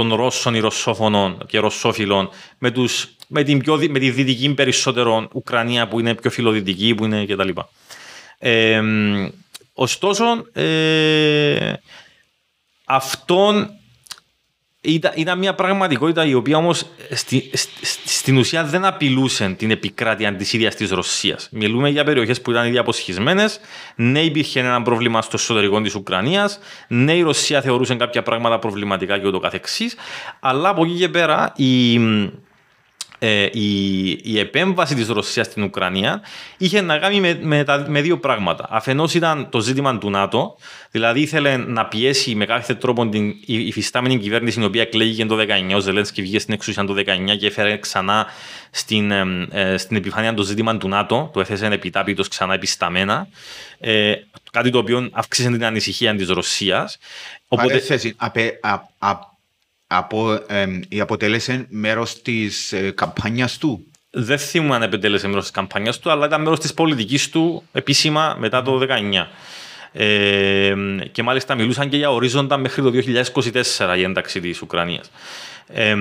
Speaker 2: των Ρώσων ή Ρωσόφωνων και Ρωσόφιλων με, τους, με, την πιο, με τη δυτική περισσότερο Ουκρανία που είναι πιο φιλοδυτική που είναι κτλ. Ε, ωστόσο, ε, αυτόν ήταν, ήταν μια πραγματικότητα η οποία όμως στη, στην ουσία δεν απειλούσε την επικράτεια της ίδιας της Ρωσίας. Μιλούμε για περιοχές που ήταν ήδη αποσχισμένες. Ναι, υπήρχε ένα πρόβλημα στο εσωτερικό της Ουκρανίας. Ναι, η Ρωσία θεωρούσε κάποια πράγματα προβληματικά και ούτω καθεξής. Αλλά από εκεί και πέρα η, ε, η, η επέμβαση της Ρωσίας στην Ουκρανία είχε να κάνει με, με, με δύο πράγματα. Αφενός ήταν το ζήτημα του ΝΑΤΟ, δηλαδή ήθελε να πιέσει με κάθε τρόπο την υφιστάμενη κυβέρνηση η οποία εκλέγηκε το 19, ο Ζελένσκι βγήκε στην εξουσία το 19 και έφερε ξανά στην, ε, στην επιφάνεια το ζήτημα του ΝΑΤΟ, το έθεσε επιτάπητος ξανά επισταμένα, ε, κάτι το οποίο αύξησε την ανησυχία της Ρωσίας.
Speaker 1: Οπότε... Παρέθεση, απε, α, α, απο, ε, αποτέλεσε μέρος της ε, καμπάνιας του;
Speaker 2: Δεν θυμούμαι αν αποτέλεσε μέρος της καμπάνιας του, αλλά ήταν μέρος της πολιτικής του επίσημα μετά το 19. Ε, και μάλιστα μιλούσαν και για ορίζοντα μέχρι το 2024 η ένταξη της Ουκρανίας. Ε,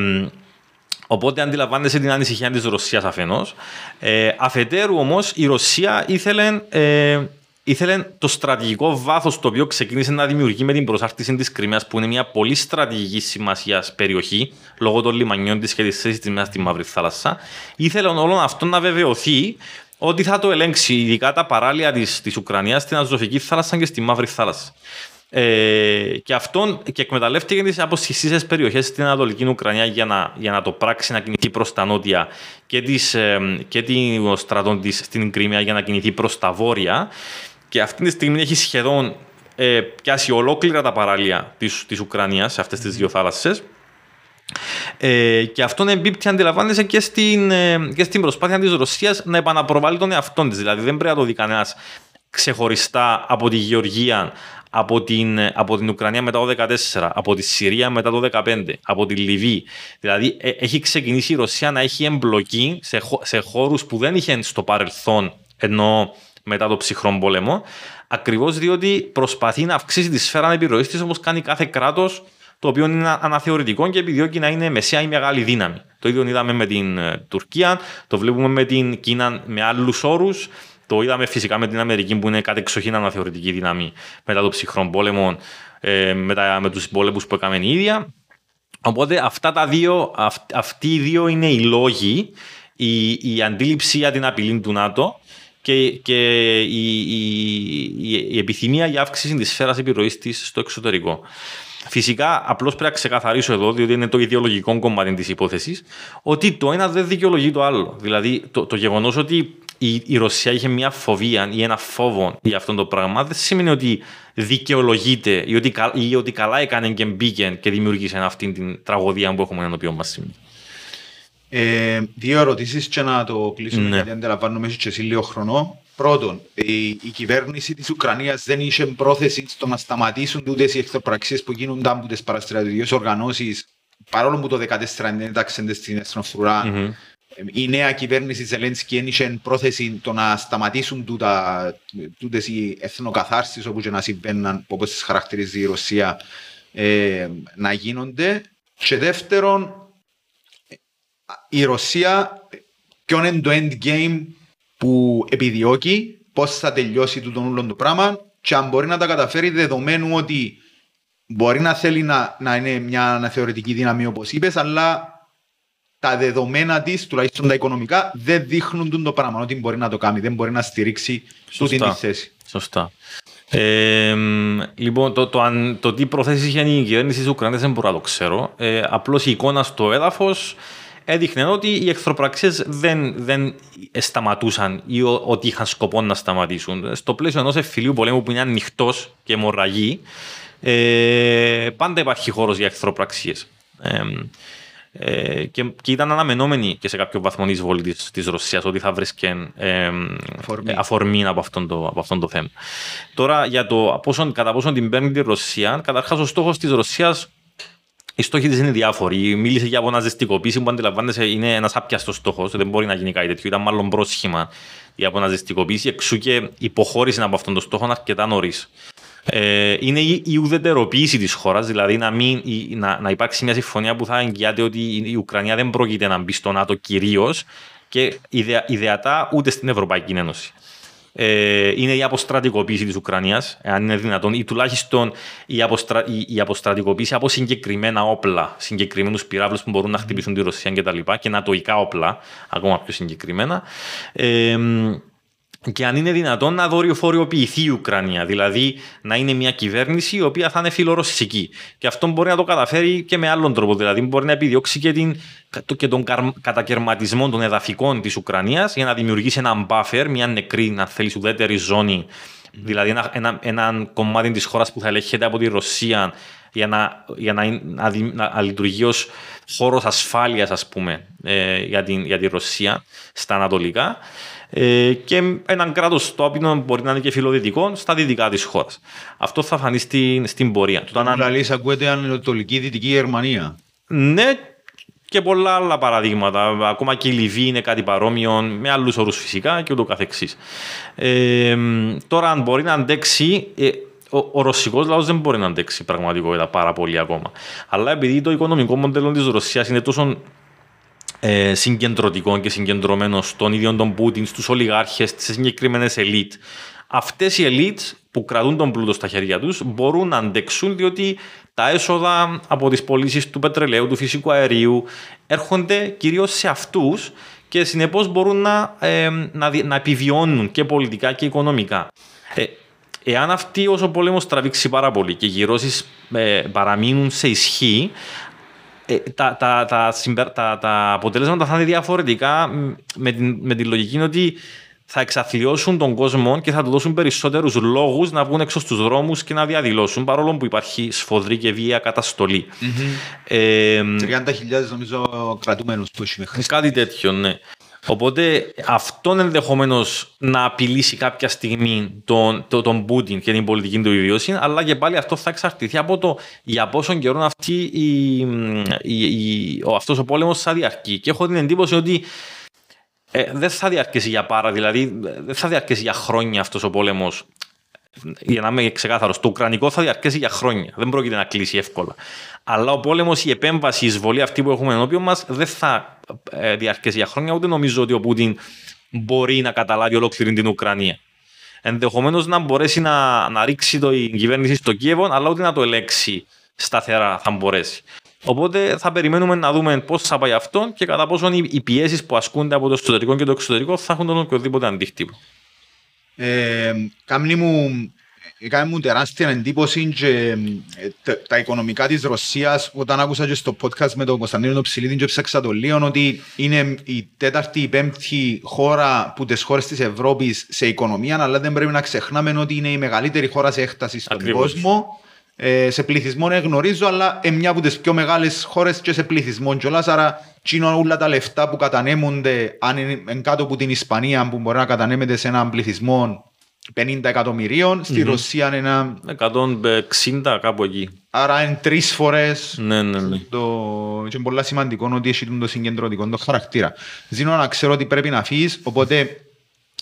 Speaker 2: οπότε αντιλαμβάνεσαι την ανησυχία της Ρωσίας αφενός. Ε, αφετέρου όμως η Ρωσία ήθελε ε, ήθελε το στρατηγικό βάθος το οποίο ξεκίνησε να δημιουργεί με την προσάρτηση της Κρυμαίας, που είναι μια πολύ στρατηγική σημασία περιοχή, λόγω των λιμανιών της και της θέση τη μέσα στη Μαύρη Θάλασσα. Ήθελε όλο αυτό να βεβαιωθεί ότι θα το ελέγξει ειδικά τα παράλια της της Ουκρανίας στην Αζωφική θάλασσα και στη Μαύρη Θάλασσα. Ε, και αυτόν και εκμεταλλεύτηκε τις αποσχιστικέ περιοχές στην Ανατολική Ουκρανία για να, για να το πράξει να κινηθεί προς τα νότια και, τις, ε, και την στρατών της στην Κρυμαία για να κινηθεί προς τα βόρεια και αυτή τη στιγμή έχει σχεδόν ε, πιάσει ολόκληρα τα παράλια της, της Ουκρανίας σε αυτές τις δύο θάλασσες. Ε, και αυτόν εμπίπτει, αντιλαμβάνεσαι, και στην, ε, και στην προσπάθεια της Ρωσίας να επαναπροβάλλει τον εαυτό της. Δηλαδή δεν πρέπει να το δει κανένας ξεχωριστά από τη Γεωργία, από την, από την Ουκρανία μετά το 2014, από τη Συρία μετά το 2015, από τη Λιβύη. Δηλαδή ε, έχει ξεκινήσει η Ρωσία να έχει εμπλοκή σε, σε χώρους που δεν είχε στο παρελθόν, ενώ μετά το ψυχρό πόλεμο, ακριβώς διότι προσπαθεί να αυξήσει τη σφαίρα επιρροής της όπως κάνει κάθε κράτος το οποίο είναι αναθεωρητικό και επιδιώκει να είναι μεσαία ή μεγάλη δύναμη. Το ίδιο είδαμε με την ε, Τουρκία, το βλέπουμε με την Κίνα με άλλους όρους. Το είδαμε φυσικά με την Αμερική που είναι κατεξοχήν αναθεωρητική δύναμη μετά το ψυχρό πόλεμο, ε, με, τα, με τους πόλεμους που έκαμε η ίδια. Οπότε αυτά τα δύο, αυ, αυτοί οι δύο είναι οι λόγοι, η, η αντίληψη για την απειλή του ΝΑΤΟ και, και η, η, η, επιθυμία για αύξηση της σφαίρας επιρροής της στο εξωτερικό. Φυσικά, απλώς πρέπει να ξεκαθαρίσω εδώ, διότι είναι το ιδεολογικό κομμάτι της υπόθεσης, ότι το ένα δεν δικαιολογεί το άλλο. Δηλαδή, το, το γεγονός ότι η, η Ρωσία είχε μια φοβία ή ένα φόβο για αυτό το πράγμα, δεν σημαίνει ότι δικαιολογείται ή ότι, ή ότι καλά έκανε και μπήκε και δημιούργησε αυτή την τραγωδία που έχουμε ενώπιον μας σήμερα.
Speaker 1: Ε, δύο ερωτήσεις και να το κλείσουμε ναι. γιατί αντιλαμβάνομαι και εσύ λίγο χρόνο. Πρώτον, η, η κυβέρνηση της Ουκρανίας δεν είχε πρόθεση στο να σταματήσουν τούτες οι εχθροπραξίες που γίνονταν από τις παραστρατιωτικές οργανώσεις, παρόλο που το 2014 δεν έταξε στην εθνοφρουρά. Mm-hmm. Η νέα κυβέρνηση Ζελένσκι ένιξε πρόθεση το να σταματήσουν τούτες οι εθνοκαθάρσεις όπου και να συμβαίνουν, όπως τις χαρακτηρίζει η Ρωσία, ε, να γίνονται. Και δεύτερον, η Ρωσία ποιο είναι το endgame που επιδιώκει, πώς θα τελειώσει το όλο το πράγμα και αν μπορεί να τα καταφέρει δεδομένου ότι μπορεί να θέλει να, να είναι μια αναθεωρητική δύναμη όπως είπες, αλλά τα δεδομένα της, τουλάχιστον τα οικονομικά, δεν δείχνουν το πράγμα ότι μπορεί να το κάνει, δεν μπορεί να στηρίξει τούτη τη θέση.
Speaker 2: Σωστά. Ε, λοιπόν, το, το, το, το τι προθέσεις είχε η κυβέρνηση της Ουκρανίας δεν μπορώ να το ξέρω. Ε, Απλώς η εικόνα στο έδαφος έδειχνε ότι οι εχθροπραξίες δεν, δεν σταματούσαν ή ότι είχαν σκοπό να σταματήσουν. Στο πλαίσιο ενός εφηλίου πολέμου που είναι ανοιχτός και μορραγή, ε, πάντα υπάρχει χώρος για εχθροπραξίες. Ε, ε, και, και, ήταν αναμενόμενη και σε κάποιο βαθμό η εισβολή της, της Ρωσίας ότι θα βρίσκε ε, αφορμή. αφορμή από αυτόν, το, από αυτόν το θέμα. Τώρα για το πόσο, κατά πόσο την παίρνει τη Ρωσία, καταρχάς ο στόχος της Ρωσίας οι στόχοι της είναι διάφοροι. Μίλησε για αποναζεστικοποίηση που αντιλαμβάνεσαι είναι ένας άπιαστος στόχος. Δεν μπορεί να γίνει κάτι τέτοιο. Ήταν μάλλον πρόσχημα η αποναζεστικοποίηση. Εξού και υποχώρησε από αυτόν τον στόχο αρκετά νωρίς. Ε, είναι η, η ουδετεροποίηση της χώρας, δηλαδή να, μην, η, να, να υπάρξει μια συμφωνία που θα εγγυάται ότι η Ουκρανία δεν πρόκειται να μπει στο ΝΑΤΟ κυρίως και ιδεα, ιδεατά ούτε στην Ευρωπαϊκή Ένωση ε, είναι η αποστρατικοποίηση της Ουκρανίας, αν είναι δυνατόν, ή τουλάχιστον η, αποστρα... η αποστρατικοποίηση από συγκεκριμένα όπλα, συγκεκριμένους πυράβλους που μπορούν να χτυπήσουν τη Ρωσία κτλ. Και, και νατοϊκά όπλα, ακόμα πιο συγκεκριμένα. Ε, και αν είναι δυνατόν να δορυφοριοποιηθεί η Ουκρανία. Δηλαδή να είναι μια κυβέρνηση η οποία θα είναι φιλορωσική. Και αυτό μπορεί να το καταφέρει και με άλλον τρόπο. Δηλαδή μπορεί να επιδιώξει και, την, και τον κατακαιρματισμό των εδαφικών της Ουκρανίας για να δημιουργήσει ένα buffer, μια νεκρή, να θέλεις, ουδέτερη ζώνη. Δηλαδή ένα, ένα, ένα κομμάτι της χώρας που θα ελέγχεται από τη Ρωσία για να, για να, να, να, να λειτουργεί ως χώρος ασφάλειας, ας πούμε, ε, για, την, για τη Ρωσία στα ανατολικά ε, και έναν κράτος το οποίο μπορεί να είναι και φιλοδυτικό στα δυτικά της χώρας. Αυτό θα φανεί στην, στην πορεία.
Speaker 1: Το να λέει, ακούεται Ανατολική Δυτική Γερμανία.
Speaker 2: Ναι, και πολλά άλλα παραδείγματα. Ακόμα και η Λιβύη είναι κάτι παρόμοιο, με άλλους όρους φυσικά και ούτω καθεξής. Ε, τώρα, αν μπορεί να αντέξει. Ε, ο, ο ρωσικός λαός δεν μπορεί να αντέξει πραγματικότητα πάρα πολύ ακόμα. Αλλά επειδή το οικονομικό μοντέλο της Ρωσίας είναι τόσο ε, συγκεντρωτικό και συγκεντρωμένο στον ίδιο τον Πούτιν, στους ολιγάρχες, στις συγκεκριμένες ελίτ. Αυτές οι ελίτ που κρατούν τον πλούτο στα χέρια τους μπορούν να αντέξουν διότι τα έσοδα από τις πωλήσεις του πετρελαίου, του φυσικού αερίου έρχονται κυρίως σε αυτούς και συνεπώς μπορούν να, ε, να, να, επιβιώνουν και πολιτικά και οικονομικά. Ε, εάν αυτή όσο ο πόλεμος τραβήξει πάρα πολύ και οι γυρώσεις ε, παραμείνουν σε ισχύ, ε, τα, τα, τα, τα, τα, αποτελέσματα θα είναι διαφορετικά με την, με την λογική ότι θα εξαθλιώσουν τον κόσμο και θα του δώσουν περισσότερους λόγους να βγουν έξω στους δρόμους και να διαδηλώσουν παρόλο που υπάρχει σφοδρή και βία καταστολή.
Speaker 1: Mm-hmm. Ε, 30.000 νομίζω κρατούμενους που έχει μέχρι.
Speaker 2: Κάτι τέτοιο, ναι. Οπότε αυτόν ενδεχομένως να απειλήσει κάποια στιγμή τον, τον, τον Πούτιν και την πολιτική του βιβλίωση, αλλά και πάλι αυτό θα εξαρτηθεί από το για πόσο καιρό αυτή η, η, η, ο, αυτός ο πόλεμος θα διαρκεί. Και έχω την εντύπωση ότι ε, δεν θα διαρκέσει για πάρα, δηλαδή δεν θα διαρκέσει για χρόνια αυτός ο πόλεμος για να είμαι ξεκάθαρος, το Ουκρανικό θα διαρκέσει για χρόνια. Δεν πρόκειται να κλείσει εύκολα. Αλλά ο πόλεμος, η επέμβαση, η εισβολή αυτή που έχουμε ενώπιον μας δεν θα ε, διαρκέσει για χρόνια. Ούτε νομίζω ότι ο Πούτιν μπορεί να καταλάβει ολόκληρη την Ουκρανία. Ενδεχομένως να μπορέσει να, να ρίξει το, η κυβέρνηση στο Κίεβο, αλλά ούτε να το ελέξει σταθερά θα μπορέσει. Οπότε θα περιμένουμε να δούμε πώς θα πάει αυτό και κατά πόσο οι, οι πιέσεις που ασκούνται από το εσωτερικό και το εξωτερικό θα έχουν τον οποιοδήποτε αντίκτυπο.
Speaker 1: Ε, κάμνη μου, έκανε μου τεράστια εντύπωση και ε, τα οικονομικά της Ρωσίας όταν άκουσα και στο podcast με τον Κωνσταντίνο Ψηλίδη και ψάξα το λίγο ότι είναι η τέταρτη ή πέμπτη χώρα που τις χώρες της Ευρώπης σε οικονομία αλλά δεν πρέπει να ξεχνάμε ότι είναι η μεγαλύτερη χώρα σε έκταση στον
Speaker 2: Ακριβώς.
Speaker 1: κόσμο ε, σε πληθυσμό δεν γνωρίζω, αλλά είναι μια από τι πιο μεγάλες χώρες και σε πληθυσμό κιόλας. Άρα, τσίνο όλα τα λεφτά που κατανέμονται, αν είναι εν κάτω από την Ισπανία, που μπορεί να κατανέμεται σε έναν πληθυσμό 50 εκατομμυρίων, στη Ρωσία είναι ένα.
Speaker 2: 160 κάπου εκεί.
Speaker 1: Άρα είναι τρεις φορές.
Speaker 2: Ναι, ναι, ναι.
Speaker 1: Το... Και είναι πολύ σημαντικό ότι έχει το συγκεντρωτικό το χαρακτήρα. Ζήνω να ξέρω ότι πρέπει να αφήσει, οπότε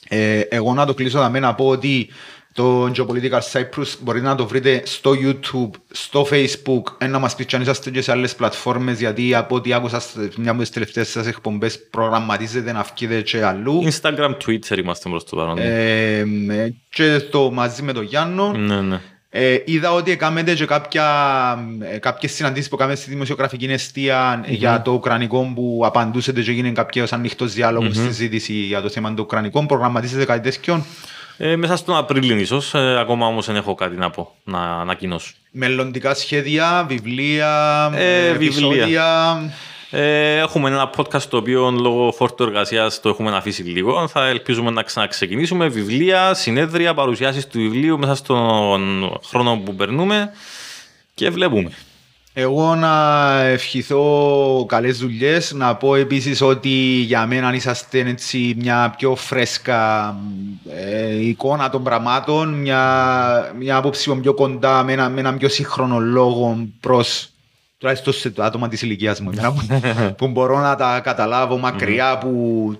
Speaker 1: ε, εγώ να το κλείσω δαμέ να πω ότι το Geopolitical Cyprus μπορείτε να το βρείτε στο YouTube, στο Facebook, ε, να μας πείτε αν είσαστε και σε άλλες πλατφόρμες γιατί από ό,τι άκουσα σε μια από τις τελευταίες σας εκπομπές προγραμματίζετε να βγείτε και αλλού.
Speaker 2: Instagram, Twitter είμαστε προς το παρόν.
Speaker 1: Ε, ε, και το μαζί με τον Γιάννο.
Speaker 2: Ναι, ναι.
Speaker 1: Ε, είδα ότι έκαμετε και κάποια, ε, κάποιες συναντήσεις που έκαμε στη δημοσιογραφική αιστεία για το Ουκρανικό που απαντούσετε και έγινε κάποιος ανοιχτός διάλογος συζήτηση για το θέμα του Ουκρανικού. Προγραμματίζετε κάτι τέτοιο;
Speaker 2: Ε, μέσα στον Απρίλιο ίσως, ε, ακόμα όμως δεν έχω κάτι να πω, να ανακοινώσω.
Speaker 1: Μελλοντικά σχέδια, βιβλία,
Speaker 2: Ε,
Speaker 1: επεισόδια.
Speaker 2: Ε, έχουμε ένα podcast το οποίο λόγω φόρτου εργασίας το έχουμε αφήσει λίγο. Θα ελπίζουμε να ξαναξεκινήσουμε. Βιβλία, συνέδρια, παρουσιάσεις του βιβλίου μέσα στον χρόνο που περνούμε και βλέπουμε.
Speaker 1: Εγώ να ευχηθώ καλές δουλειές, να πω επίσης ότι για μένα αν είσαστε έτσι μια πιο φρέσκα ε, εικόνα των πραγμάτων, μια, μια άποψη πιο κοντά με ένα, με ένα πιο σύγχρονο λόγο προς τουλάχιστον σε το άτομα της ηλικίας μου, εμένα που, που μπορώ να τα καταλάβω μακριά από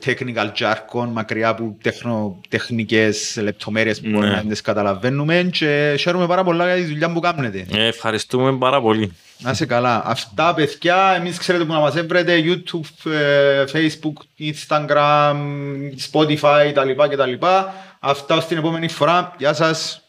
Speaker 1: technical jargon, μακριά από τεχνο, τεχνικές λεπτομέρειες που μπορεί
Speaker 2: Ναι.
Speaker 1: να τις καταλαβαίνουμε και χαίρομαι πάρα πολλά για τη δουλειά που κάνετε.
Speaker 2: Ε, ευχαριστούμε πάρα πολύ.
Speaker 1: Να είσαι καλά. Αυτά παιδιά, εμείς ξέρετε που να μας έβρετε, YouTube, ε, Facebook, Instagram, Spotify, τα λοιπά και τα λοιπά. Αυτά ως την επόμενη φορά. Γεια σας.